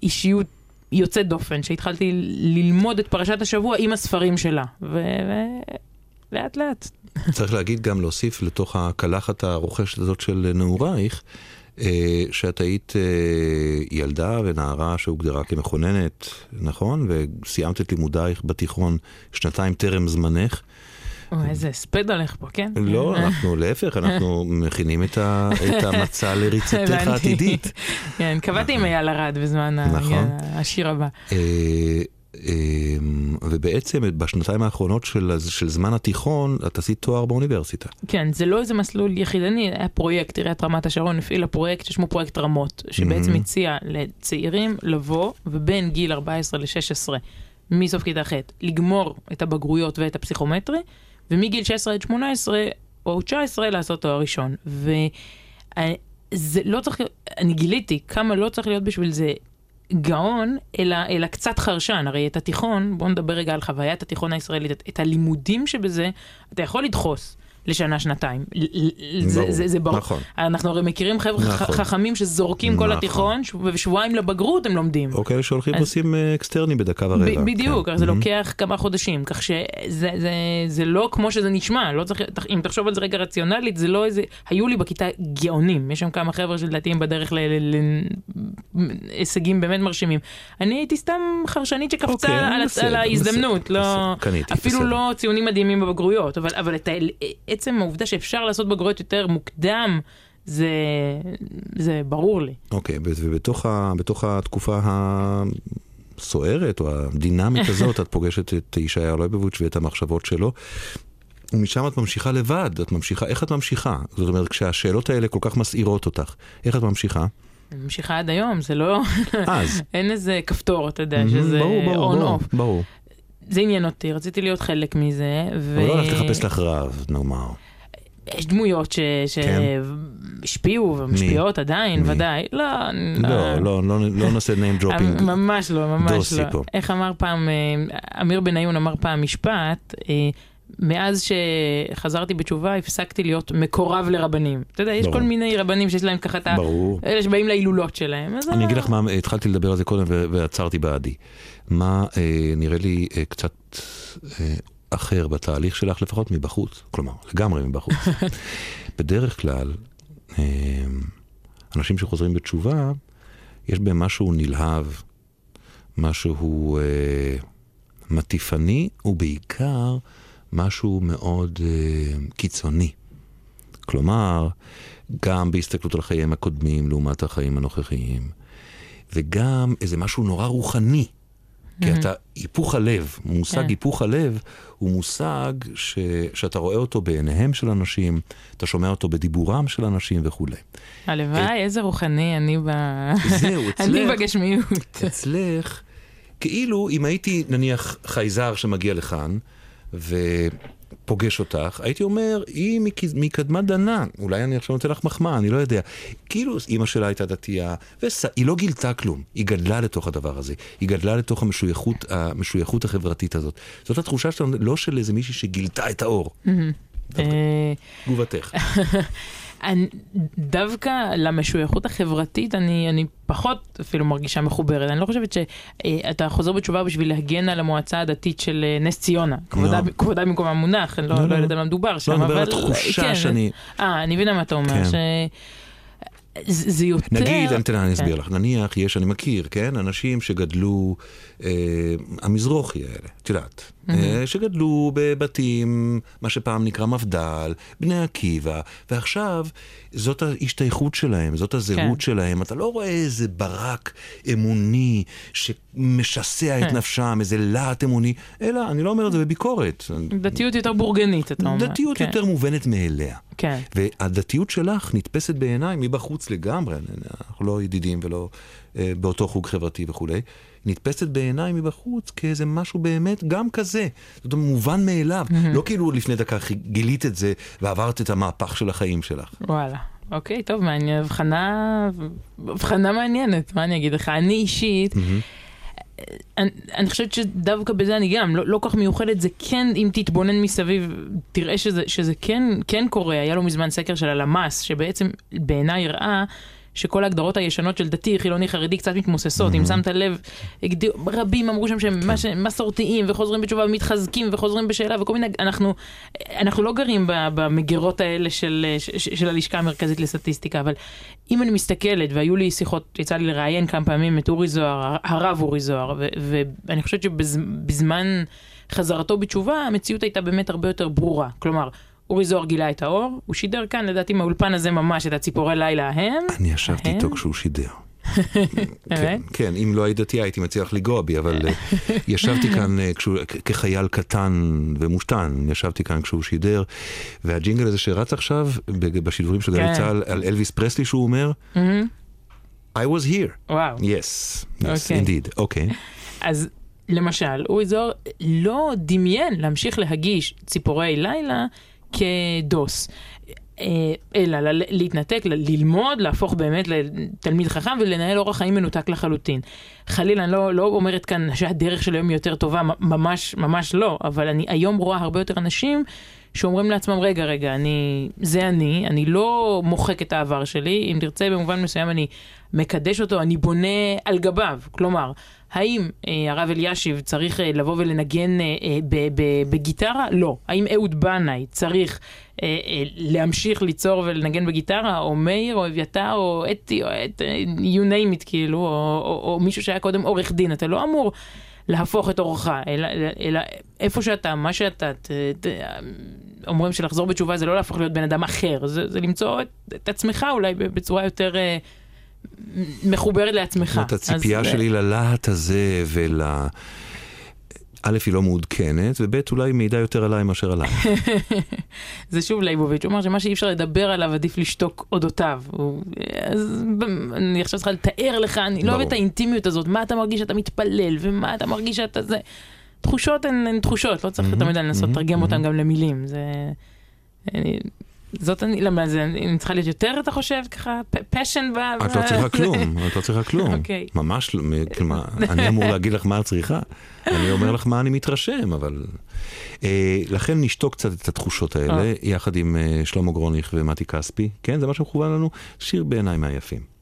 אישיות יוצאת דופן, שהתחלתי ללמוד את פרשת השבוע עם הספרים שלה, ולאט לאט. צריך להגיד גם להוסיף לתוך הקלחת הרוכשת הזאת של נעורייך, אה, שאת היית אה, ילדה ונערה שהוגדרה כמכוננת, נכון? וסיימת את לימודייך בתיכון שנתיים טרם זמנך. אוי, איזה הספד הולך פה, כן? לא, אנחנו להפך, אנחנו מכינים את ה- את המצע לריצתך. העתידית. כן, קבעתי עם אייל ארד בזמן נכון. השיר הבא. אה, אה, ובעצם בשנתיים האחרונות של של זמן התיכון, את עשית תואר באוניברסיטה. כן, זה לא איזה מסלול יחידני, היה פרויקט, עיריית רמת השרון הפעילה פרויקט ששמו פרויקט רמות, שבעצם מהמם. הציע לצעירים לבוא ובין גיל 14 ל-16, מסוף כיתה ח', לגמור את הבגרויות ואת הפסיכומטרי, ומגיל 16 עד 18 או 19 לעשות תואר ראשון. וזה לא צריך, אני גיליתי כמה לא צריך להיות בשביל זה גאון, אלא, אלא קצת חרשן. הרי את התיכון, בואו נדבר רגע על חוויית התיכון הישראלית, את, את הלימודים שבזה, אתה יכול לדחוס. לשנה, שנתיים. ל- ל- זה, זה, זה ברור. נכון. אנחנו הרי מכירים חבר'ה נכון. חכמים שזורקים כל נכון. התיכון, ש- ובשבועיים לבגרות הם לומדים. או כאלה שהולכים אז- ועושים אה, אקסטרני בדקה ורבע. בדיוק, כן. זה Mhm. לוקח כמה חודשים, כך שזה זה, זה לא כמו שזה נשמע, לא צריך, אם תחשוב על זה רגע רציונלית, זה לא איזה, היו לי בכיתה גאונים, יש שם כמה חבר'ה שלדעתי הם בדרך להישגים באמת מרשימים. אני הייתי סתם חרשנית שקפצה אוקיי, על, בסדר, על ההזדמנות, בסדר, לא, בסדר, אפילו בסדר. לא ציונים מדהימים בבגרויות, אבל, אבל את ה, עצם העובדה שאפשר לעשות בגרויות יותר מוקדם, זה, זה ברור לי. אוקיי, ו- ובתוך ה- התקופה הסוערת או הדינמית הזאת, את פוגשת את ישעיה ליבוביץ' ואת המחשבות שלו. ומשם את ממשיכה לבד, את ממשיכה, איך את ממשיכה? זאת אומרת, כשהשאלות האלה כל כך מסעירות אותך, איך את ממשיכה? אני ממשיכה עד היום, זה לא, אז. אין איזה כפתור, אתה יודע, שזה ברור, ברור, on ברור, off. ברור. זה עניין אותי, רציתי להיות חלק מזה, ו... אבל לא הלכת לחפש לך רב, נאמר. יש דמויות ש... כן. שהשפיעו ומשפיעות עדיין, מי? ודאי. לא, לא, לא, לא לא נעשה name dropping. ממש לא, ממש לא. פה. איך אמר פעם, אה, אמיר בניון אמר פעם משפט, אה, מאז שחזרתי בתשובה הפסקתי להיות מקורב לרבנים. אתה יודע, יש ברור. כל מיני רבנים שיש להם ככה את ה... ברור. אלה שבאים להילולות שלהם. אני אגיד לך מה, התחלתי לדבר על זה קודם ועצרתי בעדי. מה אה, נראה לי אה, קצת אה, אחר בתהליך שלך, לפחות מבחוץ, כלומר, לגמרי מבחוץ. בדרך כלל, אה, אנשים שחוזרים בתשובה, יש בהם משהו נלהב, משהו אה, מטיפני, ובעיקר משהו מאוד אה, קיצוני. כלומר, גם בהסתכלות על חייהם הקודמים לעומת החיים הנוכחיים, וגם איזה משהו נורא רוחני. כי אתה, היפוך הלב, מושג כן. היפוך הלב הוא מושג ש, שאתה רואה אותו בעיניהם של אנשים, אתה שומע אותו בדיבורם של אנשים וכולי. הלוואי, איזה רוחני אני ב... זהו, אני אצלך, בגשמיות. אצלך, כאילו אם הייתי נניח חייזר שמגיע לכאן ופוגש אותך, הייתי אומר, היא מק- מקדמת דנא, אולי אני עכשיו נותן לך מחמאה, אני לא יודע. כאילו אימא שלה הייתה דתייה, והיא לא גילתה כלום, היא גדלה לתוך הדבר הזה, היא גדלה לתוך המשויכות, המשויכות החברתית הזאת. זאת התחושה שלנו, לא של איזה מישהי שגילתה את האור. אה, תגובתך. אני, דווקא למשויכות החברתית אני, אני פחות אפילו מרגישה מחוברת. אני לא חושבת שאתה חוזר בתשובה בשביל להגן על המועצה הדתית של אה, נס ציונה. כבודה, לא. כבודה במקום המונח, אני לא, לא, לא, לא. יודעת על מה מדובר שם. לא, אני מדבר על אבל- התחושה כן, שאני... אה, אני מבינה מה אתה אומר. כן. ש... זה יותר... נגיד, תראה, אני כן. אסביר לך, נניח יש, אני מכיר, כן, אנשים שגדלו, אה, המזרוחי האלה, את יודעת, אה, שגדלו בבתים, מה שפעם נקרא מפד"ל, בני עקיבא, ועכשיו זאת ההשתייכות שלהם, זאת הזהות כן. שלהם, אתה לא רואה איזה ברק אמוני שמשסע את כן. נפשם, איזה להט אמוני, אלא, אני לא אומר את זה בביקורת, דתיות יותר בורגנית, אתה אומר. דתיות כן, יותר מובנת מאליה. כן. והדתיות שלך נתפסת בעיניי מבחוץ לגמרי, אנחנו לא ידידים ולא אה, באותו חוג חברתי וכולי, נתפסת בעיניי מבחוץ כאיזה משהו באמת גם כזה. זאת אומרת, מובן מאליו. לא כאילו לפני דקה גילית את זה ועברת את המהפך של החיים שלך. וואלה. אוקיי, טוב, מעניין, הבחנה, הבחנה מעניינת, מה אני אגיד לך? אני אישית, אני, אני חושבת שדווקא בזה אני גם, לא, לא כך מיוחדת, זה כן, אם תתבונן מסביב, תראה שזה, שזה כן, כן קורה. היה לא מזמן סקר של הלמ"ס, שבעצם בעיניי הראה שכל ההגדרות הישנות של דתי, חילוני, חרדי קצת מתמוססות. אם שמת לב, הגדיר, רבים אמרו שם שהם מש- מסורתיים וחוזרים בתשובה ומתחזקים וחוזרים בשאלה וכל מיני, אנחנו, אנחנו לא גרים במגירות האלה של, של הלשכה המרכזית לסטטיסטיקה, אבל אם אני מסתכלת, והיו לי שיחות, יצא לי לראיין כמה פעמים את אורי זוהר, הרב אורי זוהר, ו- ואני חושבת שבזמן חזרתו בתשובה, המציאות הייתה באמת הרבה יותר ברורה. כלומר, אורי זוהר גילה את האור, הוא שידר כאן, לדעתי, מהאולפן הזה ממש, את הציפורי לילה ההם. אני ישבתי? איתו כשהוא שידר. כן? כן, אם לא היית דתייה הייתי לך לגוע בי, אבל אה, ישבתי כאן אה, כחייל קטן ומושתן, ישבתי כאן כשהוא שידר, והג'ינגל הזה שרץ עכשיו בשידורים של גלי כן. צה"ל על אלוויס פרסלי שהוא אומר, I was here. וואו. Yes, yes, אוקיי. indeed, אוקיי. אז למשל, אורי זוהר לא דמיין להמשיך להגיש ציפורי לילה כדוס. אה, אלא להתנתק, ללמוד, להפוך באמת לתלמיד חכם ולנהל אורח חיים מנותק לחלוטין. חלילה, אני לא, לא אומרת כאן שהדרך של היום היא יותר טובה, ממש, ממש לא, אבל אני היום רואה הרבה יותר אנשים שאומרים לעצמם, רגע, רגע, אני, זה אני, אני לא מוחק את העבר שלי, אם תרצה במובן מסוים אני מקדש אותו, אני בונה על גביו. כלומר, האם אה, הרב אלישיב צריך אה, לבוא ולנגן אה, אה, ב- ב- בגיטרה? לא. האם אהוד בנאי צריך אה, אה, להמשיך ליצור ולנגן בגיטרה? או מאיר, או אביתר, או אתי, או את, אה, you name it, כאילו, או, או, או מישהו שהיה קודם עורך דין. אתה לא אמור להפוך את אורך, אלא, אלא איפה שאתה, מה שאתה, ת, ת, אומרים שלחזור בתשובה זה לא להפוך להיות בן אדם אחר, זה, זה למצוא את, את עצמך אולי בצורה יותר אה, מחוברת לעצמך. זאת הציפייה שלי ללהט הזה ול... א', היא לא מעודכנת, וב', אולי מעידה יותר עליי מאשר עליי. זה שוב ליבוביץ', הוא אמר שמה שאי אפשר לדבר עליו עדיף לשתוק אודותיו. הוא- אז אני עכשיו צריכה לתאר לך, אני לא. אוהבת את האינטימיות הזאת, מה אתה מרגיש שאתה מתפלל, ומה אתה מרגיש שאתה זה. תחושות הן, הן תחושות, לא צריך תמיד לנסות לתרגם אותן. גם למילים. זה... אני, זאת אני, למה זה, אני צריכה להיות יותר, אתה חושב, ככה, פשן ב... את לא צריכה כלום, את לא צריכה כלום. אוקיי. ממש, לא, כלומר, אני אמור להגיד לך מה את צריכה. אני אומר לך מה אני מתרשם, אבל... אה, לכן נשתוק קצת את התחושות האלה, אה. יחד עם אה, שלמה גרוניך ומתי כספי. כן, זה מה שמכוון לנו. שיר בעיניי מהיפים.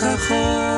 כחול,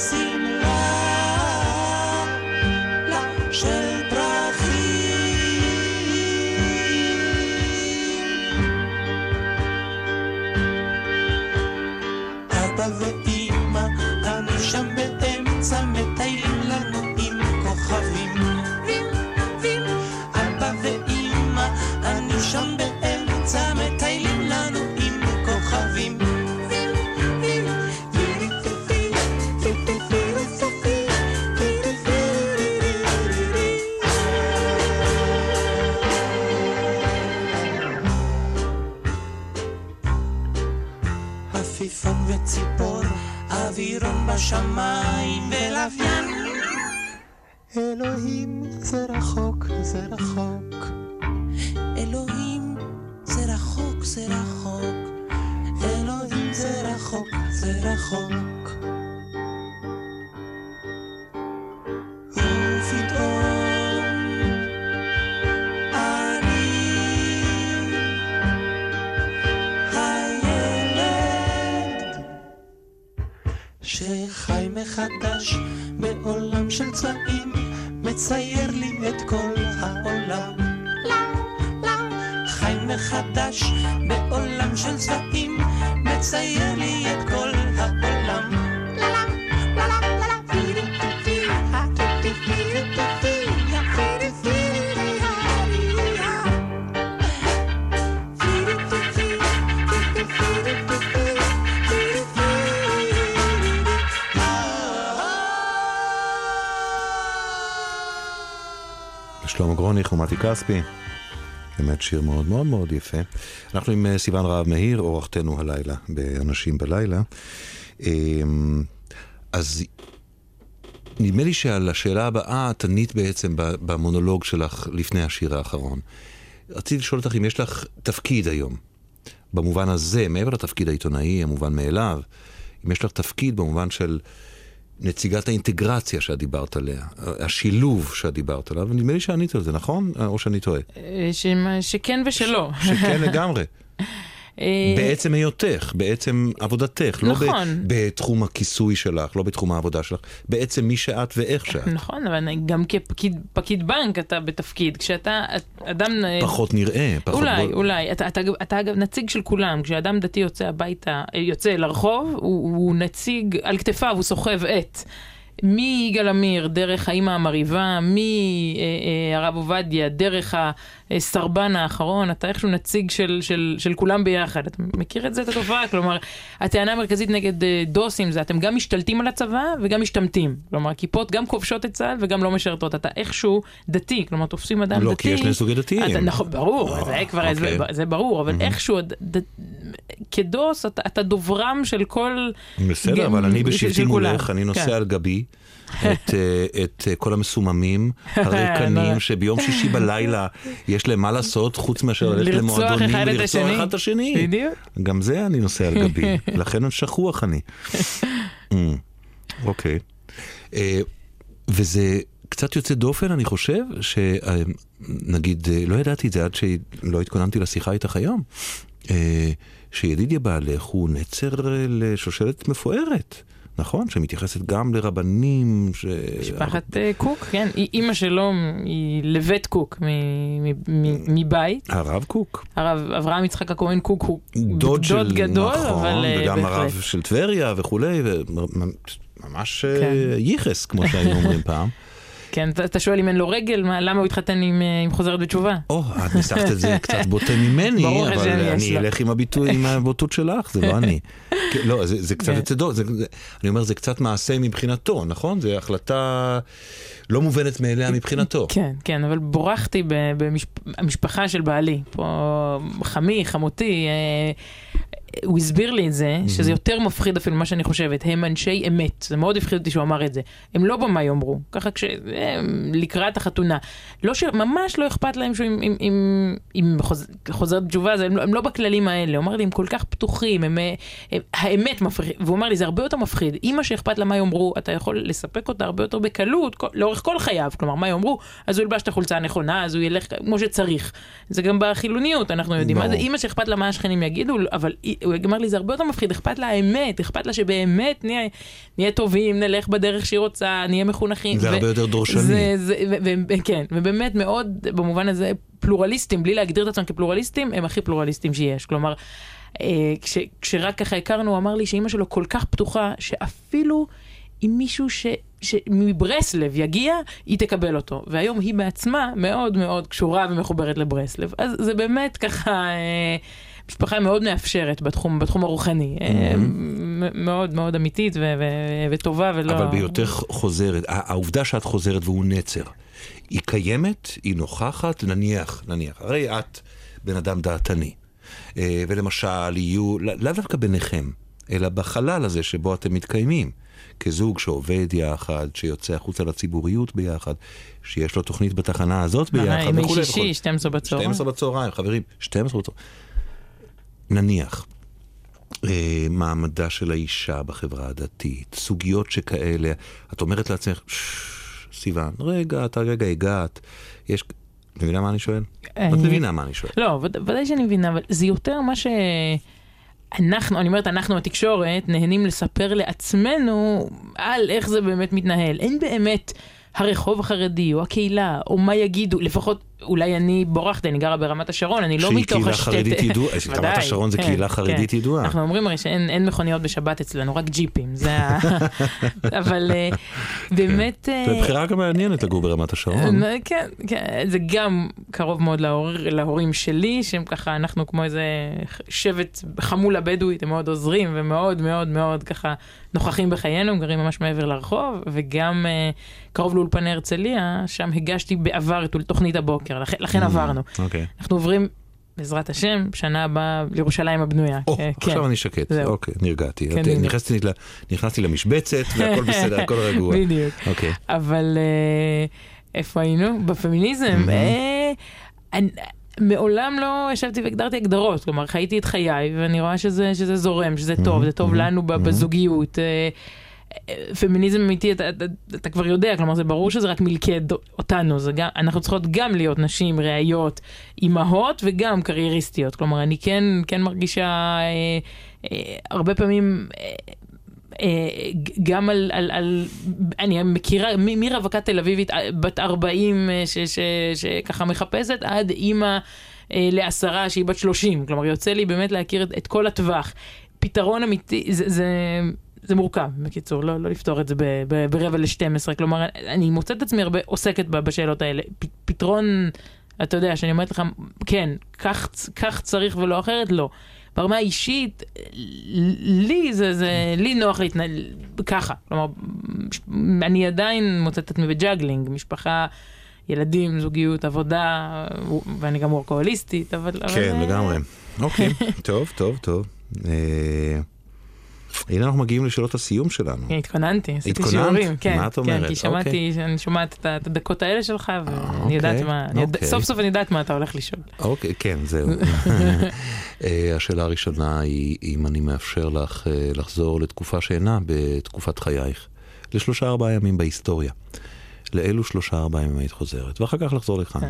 see. מחדש בעולם של צבעים, מצייר לי את כל העולם. שלמה גרוניך ומתי כספי. באמת שיר מאוד מאוד מאוד יפה. אנחנו עם אה, סיון רהב מאיר, אורחתנו הלילה באנשים בלילה. אמ, אז נדמה לי שעל השאלה הבאה את ענית בעצם במונולוג שלך לפני השיר האחרון. רציתי לשאול אותך אם יש לך תפקיד היום, במובן הזה, מעבר לתפקיד העיתונאי, המובן מאליו, אם יש לך תפקיד במובן של נציגת האינטגרציה שאת דיברת עליה, השילוב שאת דיברת עליו, ונדמה לי שענית על זה, נכון? או שאני טועה? אה, שמה- שכן ושלא. שכן לגמרי. אה, בעצם היותך, בעצם עבודתך, לא נכון. בתחום הכיסוי שלך, לא בתחום העבודה שלך, בעצם מי שאת ואיך שאת. נכון, אבל גם כפקיד פקיד בנק אתה בתפקיד. כשאתה אדם... אה, פחות נראה, פחות... אולי, בול- אולי. אתה, אתה, אתה אגב נציג של כולם. כשאדם דתי יוצא הביתה, אה, יוצא לרחוב, הוא, הוא נציג, על כתפיו הוא סוחב עט. מיגאל עמיר, דרך האימא המרהיבה, מהרב עובדיה, דרך הסרבן האחרון, אתה איכשהו נציג של, של, של כולם ביחד. אתה מכיר את זה, את התופעה? כלומר, הטענה המרכזית נגד אה, דוסים זה אתם גם משתלטים על הצבא וגם משתמטים. כלומר, כיפות גם כובשות את צה"ל וגם לא משרתות. אתה איכשהו דתי, כלומר, תופסים אדם לא, דתי. כי יש שני סוגי דתיים. אתה, נכון, ברור, אה, זה כבר, אוקיי. זה, זה ברור, אבל איכשהו, ד, ד, כדוס, אתה, אתה דוברם של כל... בסדר, גם- אבל אני בשבטי. מולך, אני נושא כן. על גבי את, אה, את אה, כל המסוממים, לא. הריקנים, שביום שישי בלילה יש להם מה לעשות חוץ מאשר ללכת למועדונים אחד ולרצוח השני. אחד את השני. בדיוק. גם זה אני נושא על גבי, לכן שכוח אני. Mm, אוקיי. אה, וזה קצת יוצא דופן, אני חושב, שנגיד, לא ידעתי את זה עד שלא התכוננתי לשיחה איתך היום, אה, שידידיה בעלך הוא נצר אה, לשושלת מפוארת. נכון? שמתייחסת גם לרבנים, ש... משפחת אה, קוק, כן, אימא שלו היא לבית קוק מבית. הרב קוק. הרב אברהם יצחק הכהן קוק הוא דוד של... גדול, נכון, אבל אה, וגם בהחלט. הרב של טבריה וכולי, וממש אה, כן. ייחס, כמו שהיינו אומרים פעם. כן, אתה- שואל אם אין לו רגל, מה- למה הוא התחתן עם אה, עם חוזרת בתשובה? או, את ניסחת את זה קצת בוטה ממני, אבל אני. אלך עם הביטוי, עם הבוטות שלך, זה לא אני. כן, לא, זה זה קצת כן. זה- זה- אני אומר, זה קצת מעשה מבחינתו, נכון? זו החלטה לא מובנת מאליה מבחינתו. כן, כן, אבל בורחתי במשפחה של בעלי. פה חמי, חמותי, אה, הוא הסביר לי את זה, שזה יותר מפחיד אפילו ממה שאני חושבת. הם אנשי אמת. זה מאוד הפחיד אותי שהוא אמר את זה. הם לא במה יאמרו. ככה כש... הם לקראת החתונה. לא ש... ממש לא אכפת להם שהוא עם, עם, עם, עם חוז... חוזרת בתשובה, זה, הם, לא, הם לא בכללים האלה. הוא אמר לי, הם כל כך פתוחים, הם, אה, הם, האמת מפחיד. והוא אמר לי, זה הרבה יותר מפחיד. אימא שאכפת לה מה יאמרו, אתה יכול לספק אותה הרבה יותר בקלות, כל, לאורך כל חייו. כלומר, מה יאמרו, אז הוא ילבש את החולצה הנכונה, אז הוא ילך כמו שצריך. זה גם בחילוניות, אנחנו יודעים. אימא שאכפת לה מה השכנים יגידו, אבל הוא אמר לי, זה הרבה יותר מפחיד, אכפת לה האמת, אכפת לה שבאמת נהיה, נהיה טובים, נלך בדרך שהיא רוצה, נהיה מחונכים. זה ו- הרבה יותר דורשני. זה, זה, ו- ו- כן, ובאמת מאוד, במובן הזה, פלורליסטים, בלי להגדיר את עצמם כפלורליסטים, הם הכי פלורליסטים שיש. כלומר, אה, כש, כשרק ככה הכרנו, הוא אמר לי שאימא שלו כל כך פתוחה, שאפילו אם מישהו ש, שמברסלב יגיע, היא תקבל אותו. והיום היא בעצמה מאוד מאוד קשורה ומחוברת לברסלב. אז זה באמת ככה... אה, משפחה מאוד מאפשרת בתחום, בתחום הרוחני, מ- מאוד מאוד אמיתית וטובה ולא... אבל בהיותך חוזרת, העובדה שאת חוזרת והוא נצר, היא קיימת? היא נוכחת? נניח, נניח. הרי את בן אדם דעתני. אה, ולמשל, יהיו, לא- לאו דווקא ביניכם, אלא בחלל הזה שבו אתם מתקיימים. כזוג שעובד יחד, שיוצא החוצה לציבוריות ביחד, שיש לו תוכנית בתחנה הזאת ביחד, ימי וכולי שישי, וכולי. 12 בצהריים. 12 בצהריים, חברים, 12 בצהריים. נניח, אה, מעמדה של האישה בחברה הדתית, סוגיות שכאלה, את אומרת לעצמך, "ששש, סיוון, רגע, אתה רגע הגעת, יש... את מבינה מה אני שואל? אני- את מבינה מה אני שואל. לא, וד- ודאי שאני מבינה, אבל זה יותר מה ש... אנחנו, אני אומרת, אנחנו התקשורת, נהנים לספר לעצמנו על איך זה באמת מתנהל. אין באמת הרחוב החרדי, או הקהילה, או מה יגידו, לפחות אולי אני בורחתי, אני גרה ברמת השרון, אני לא שהיא מתוך קהילה השתי... חרדית ידועה, רמת השרון זה כן, קהילה חרדית כן. ידועה. אנחנו אומרים הרי שאין אין מכוניות בשבת אצלנו, רק ג'יפים, זה ה... אבל אה, באמת... אה, זו בחירה גם מעניינת לגור ברמת השרון. אה, כן, כן, זה גם קרוב מאוד להור, להורים שלי, שהם ככה, אנחנו כמו איזה שבט חמולה בדואית, הם מאוד עוזרים ומאוד מאוד מאוד ככה נוכחים בחיינו, גרים ממש מעבר לרחוב, וגם קרוב לאולפני הרצליה, שם הגשתי בעבר את תוכנית הבוקר, לכן, לכן עברנו. אוקיי. אנחנו עוברים, בעזרת השם, שנה הבאה לירושלים הבנויה. או, כן, עכשיו כן. אני שקט, זהו. אוקיי, נרגעתי. כן, את-. נכנסתי נכנסתי למשבצת והכל בסדר, הכל רגוע. בדיוק. אוקיי. אבל אה, איפה היינו? בפמיניזם. Mhm. אה, מעולם לא ישבתי והגדרתי הגדרות, כלומר חייתי את חיי ואני רואה שזה, שזה זורם, שזה טוב, Mhm, זה טוב לנו. בזוגיות. פמיניזם אמיתי, אתה, אתה, אתה כבר יודע, כלומר זה ברור שזה רק מלכד אותנו, גם, אנחנו צריכות גם להיות נשים ראיות, אימהות וגם קרייריסטיות, כלומר אני כן, כן מרגישה אה, אה, הרבה פעמים אה, אה, גם על, על, על, אני מכירה, מרווקה תל אביבית אה, בת 40 אה, ש- ש- שככה מחפשת, עד אימא אה, לעשרה שהיא בת 30, כלומר יוצא לי באמת להכיר את, את כל הטווח. פתרון אמיתי, זה, זה, זה מורכב, בקיצור, לא, לא לפתור את זה ב, ב, ברבע ל-12, כלומר אני מוצאת את עצמי הרבה עוסקת בשאלות האלה. פ, פתרון, אתה יודע, שאני אומרת לך, כן, כך, כך צריך ולא אחרת, לא. ברמה האישית, לי זה, זה, לי נוח להתנהל ככה. כלומר, אני עדיין מוצאת את עצמי ב juggling, משפחה, ילדים, זוגיות, עבודה, ואני גם וורקוהוליסטית, אבל... אבל, כן, אה, לגמרי. אוקיי, טוב, טוב, טוב. הנה אנחנו מגיעים לשאלות הסיום שלנו. כן, התכוננתי, עשיתי? שיעורים, כן, מה את כן, אומרת? כי שמעתי, אוקיי. אני שומעת את הדקות האלה שלך, ואני אוקיי, יודעת מה, אוקיי. סוף סוף אני יודעת מה אתה הולך לשאול. אוקיי, כן, זהו. אה, השאלה הראשונה היא אם אני מאפשר לך אה, לחזור לתקופה שאינה בתקופת חייך, לשלושה ארבעה ימים בהיסטוריה. לאילו שלושה ארבעה ימים היית חוזרת, ואחר כך לחזור לכאן.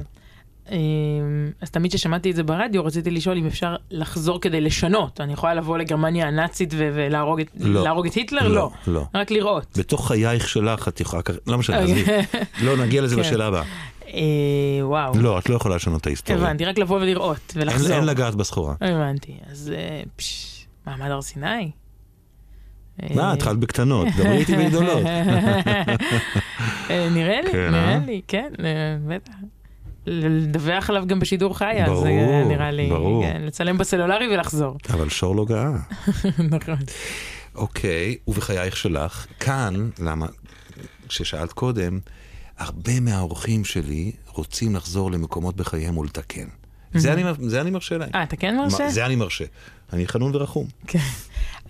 כן. אמ, אז תמיד כששמעתי את זה ברדיו, רציתי לשאול אם אפשר לחזור כדי לשנות. אני יכולה לבוא לגרמניה הנאצית ולהרוג את- לא. להרוג את היטלר? לא. לא. רק לראות. בתוך חייך שלך את יכולה, לא משנה. עזבי. לא, נגיע לזה כן. בשאלה הבאה. אה, וואו. לא, את לא יכולה לשנות את ההיסטוריה. הבנתי, רק לבוא ולראות ולחזור. אין לגעת בסחורה. הבנתי. אז אה, מעמד הר סיני? אה, התחלת בקטנות, דברי איתי בגדולות. אה, נראה לי, כן, נראה אה? לי, כן, אה, בטח. לדווח עליו גם בשידור חי, אז אה, נראה לי, ברור. כן, לצלם בסלולרי ולחזור. אבל שור לא גאה. נכון. אוקיי, ובחייך שלך, כאן, למה, כששאלת קודם, הרבה מהאורחים שלי רוצים לחזור למקומות בחייהם ולתקן. זה אני, זה אני מרשה להם. אה, אתה כן מרשה? זה אני מרשה. אני חנון ורחום. כן.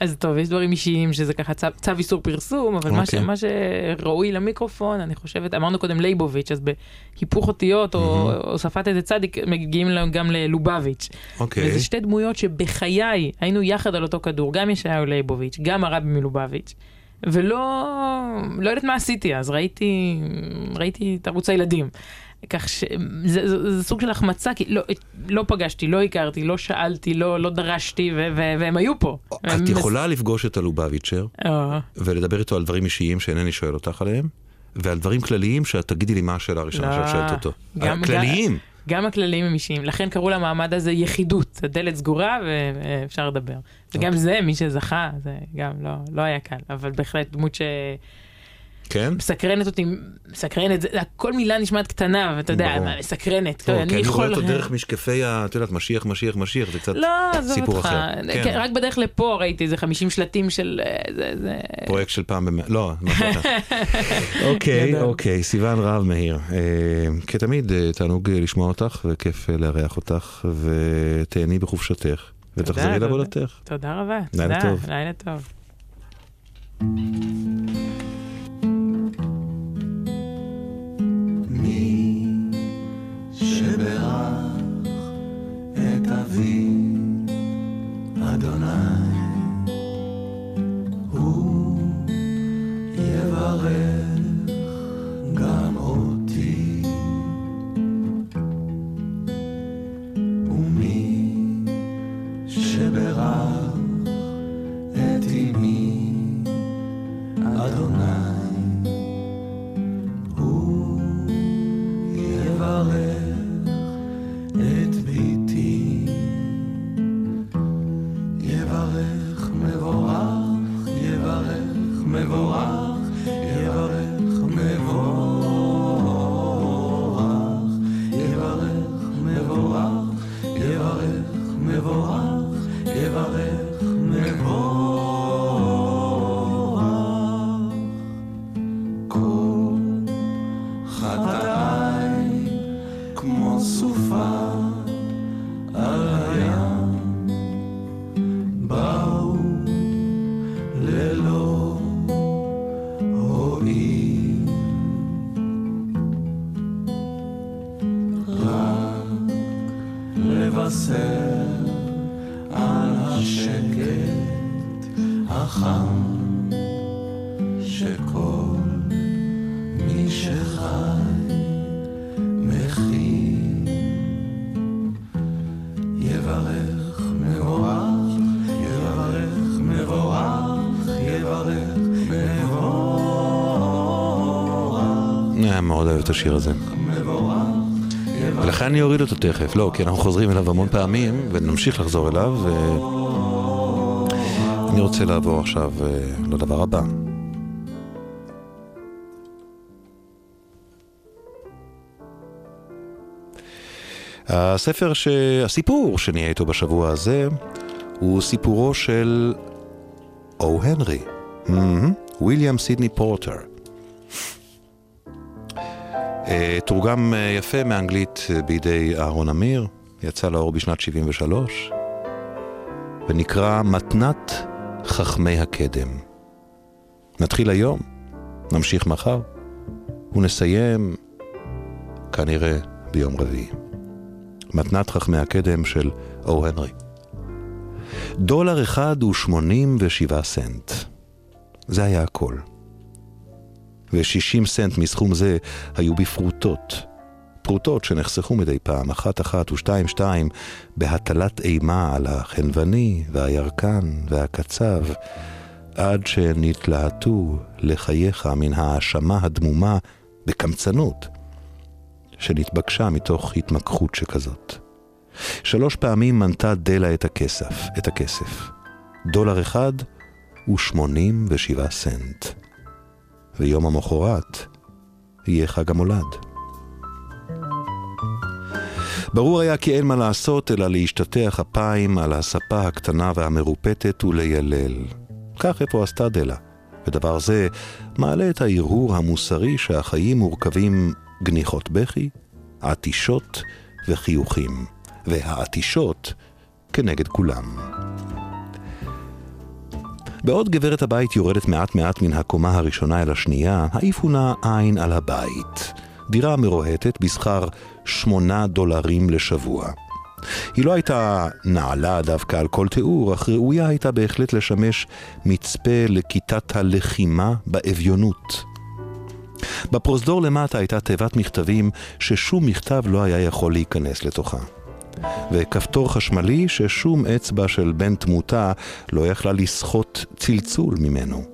אז טוב, יש דברים אישיים שזה ככה צו, צו איסור פרסום, אבל מה, ש, אוקיי. מה שראוי למיקרופון, אני חושבת, אמרנו קודם לייבוביץ', אז בהיפוך אותיות או הוספת איזה צדיק, מגיעים גם ללובביץ'. אוקיי. וזה שתי דמויות שבחיי היינו יחד על אותו כדור, גם ישעיהו לייבוביץ', גם הרבי מלובביץ'. ולא לא יודעת מה עשיתי אז, ראיתי, ראיתי את ערוץ הילדים. כך שזה זה, זה סוג של החמצה, כי לא, לא פגשתי, לא הכרתי, לא שאלתי, לא, לא דרשתי, ו, ו, והם היו פה. את יכולה לפגוש את הלובביצ'ר אה, ולדבר איתו על דברים אישיים שאינני שואל אותך עליהם, ועל דברים כלליים שאת תגידי לי מה השאלה הראשונה לא, שאת שואלת אותו. גם- כלליים. גם הכללים הם אישיים, לכן קראו למעמד הזה יחידות, הדלת סגורה ואפשר לדבר. וגם אוקיי. זה, מי שזכה, זה גם לא, לא היה קל, אבל בהחלט דמות ש... כן? מסקרנת אותי, מסקרנת, כל מילה נשמעת קטנה, ואתה יודע. מה, מסקרנת. טוב, אני רואה אותו דרך משקפי, את יודעת, משיח, משיח, משיח, זה קצת לא, סיפור. אחר. כן. כן. רק בדרך לפה ראיתי איזה 50 שלטים של... אה. פרויקט של פעם במאה, לא, אחר. אוקיי. אוקיי, סיוון רהב מאיר. אה, כתמיד, אה, תענוג לשמוע אותך, וכיף לארח אותך, ותהני בחופשתך, ותחזרי. לעבודתך. תודה רבה. לילה טוב. לילה טוב. מי שברך את אבי אדוני הוא יברך חטאי כמו סופה על השיר הזה. ולכן אני אוריד אותו תכף, לא, כי אנחנו חוזרים אליו המון פעמים, ונמשיך לחזור אליו, ואני רוצה לעבור עכשיו אה, לדבר הבא. הספר, ש... הסיפור שנהיה איתו בשבוע הזה, הוא סיפורו של או הנרי, מהמם, ויליאם סידני פורטר. אה, תורגם אה, יפה מאנגלית אה, בידי אהרון אמיר, יצא לאור בשנת 73, ונקרא מתנת חכמי הקדם. נתחיל היום, נמשיך מחר, ונסיים כנראה ביום רביעי. מתנת חכמי הקדם של או הנרי. דולר אחד הוא 87 סנט. זה היה הכל. ו-60 סנט מסכום זה היו בפרוטות. פרוטות שנחסכו מדי פעם, אחת-אחת ושתיים-שתיים, בהטלת אימה על החנווני והירקן והקצב, עד שנתלהטו לחייך מן ההאשמה הדמומה בקמצנות, שנתבקשה מתוך התמקחות שכזאת. שלוש פעמים מנתה דלה את הכסף, את הכסף. דולר אחד הוא 87 סנט. ויום המחרת יהיה חג המולד. ברור היה כי אין מה לעשות אלא להשתטח אפיים על הספה הקטנה והמרופטת וליילל. כך איפה עשתה דלה. ודבר זה מעלה את ההרהור המוסרי שהחיים מורכבים גניחות בכי, עטישות וחיוכים, והעטישות כנגד כולם. בעוד גברת הבית יורדת מעט מעט מן הקומה הראשונה אל השנייה, העיפו נא עין על הבית. דירה מרוהטת בשכר שמונה דולרים לשבוע. היא לא הייתה נעלה דווקא על כל תיאור, אך ראויה הייתה בהחלט לשמש מצפה לכיתת הלחימה באביונות. בפרוזדור למטה הייתה תיבת מכתבים ששום מכתב לא היה יכול להיכנס לתוכה. וכפתור חשמלי ששום אצבע של בן תמותה לא יכלה לסחוט צלצול ממנו.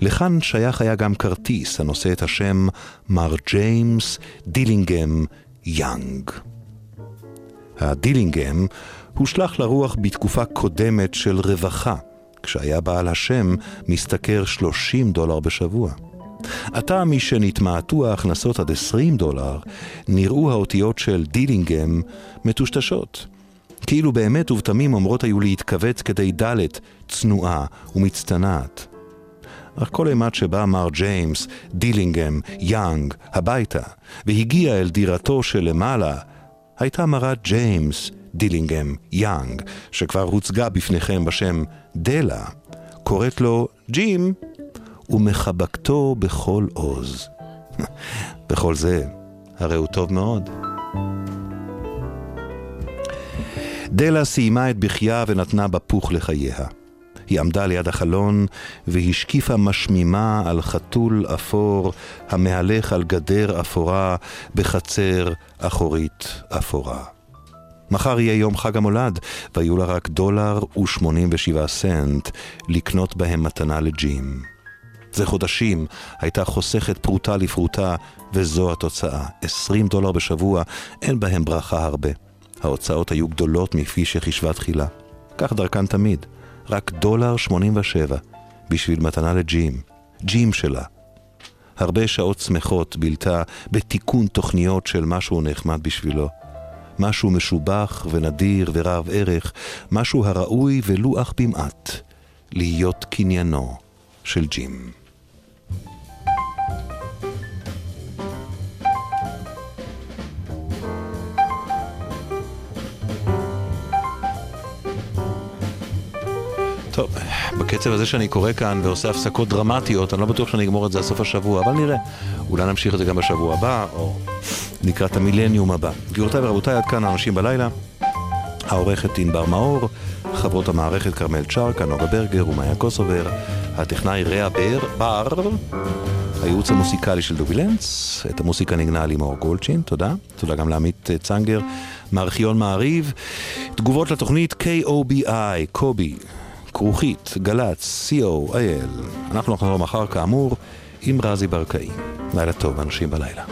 לכאן שייך היה גם כרטיס הנושא את השם מר ג'יימס דילינגהם יאנג. הדילינגהם הושלך לרוח בתקופה קודמת של רווחה, כשהיה בעל השם משתכר 30 דולר בשבוע. עתה משנתמעטו ההכנסות עד 20 דולר, נראו האותיות של דילינגהם מטושטשות. כאילו באמת ובתמים אומרות היו להתכווץ כדי ד' צנועה ומצטנעת. אך כל אימת שבא מר ג'יימס, דילינגהם, יאנג, הביתה, והגיע אל דירתו שלמעלה, הייתה מרת ג'יימס, דילינגהם, יאנג, שכבר הוצגה בפניכם בשם דלה, קוראת לו ג'ים, ומחבקתו בכל עוז. בכל זה, הרי הוא טוב מאוד. דלה סיימה את בחייה ונתנה בפוך לחייה. היא עמדה ליד החלון והשקיפה משמימה על חתול אפור המהלך על גדר אפורה בחצר אחורית אפורה. מחר יהיה יום חג המולד, והיו לה רק דולר ושמונים ושבעה סנט לקנות בהם מתנה לג'ים. זה חודשים הייתה חוסכת פרוטה לפרוטה, וזו התוצאה. עשרים דולר בשבוע, אין בהם ברכה הרבה. ההוצאות היו גדולות מפי שחישבה תחילה. כך דרכן תמיד. רק דולר שמונים ושבע בשביל מתנה לג'ים. ג'ים שלה. הרבה שעות שמחות בילתה בתיקון תוכניות של משהו נחמד בשבילו. משהו משובח ונדיר ורב ערך, משהו הראוי ולו אך במעט להיות קניינו של ג'ים. טוב, בקצב הזה שאני קורא כאן ועושה הפסקות דרמטיות, אני לא בטוח שאני אגמור את זה עד סוף השבוע, אבל נראה. אולי נמשיך את זה גם בשבוע הבא, או לקראת המילניום הבא. גבירותיי ורבותיי, עד כאן האנשים בלילה. העורכת ענבר מאור, חברות המערכת כרמל צ'רקה, נוגה ברגר ומאיה קוסובר, הטכנאי רע בר, בר, הייעוץ המוסיקלי של דובי לנץ, את המוסיקה נגנה לימור גולדשין, תודה. תודה גם לעמית צנגר, מארכיון מעריב. תגובות לתוכנית KOBI, קובי. כרוכית, גל"צ, co.il. אנחנו נחזור מחר כאמור עם רזי ברקאי. לילה טוב, אנשים בלילה.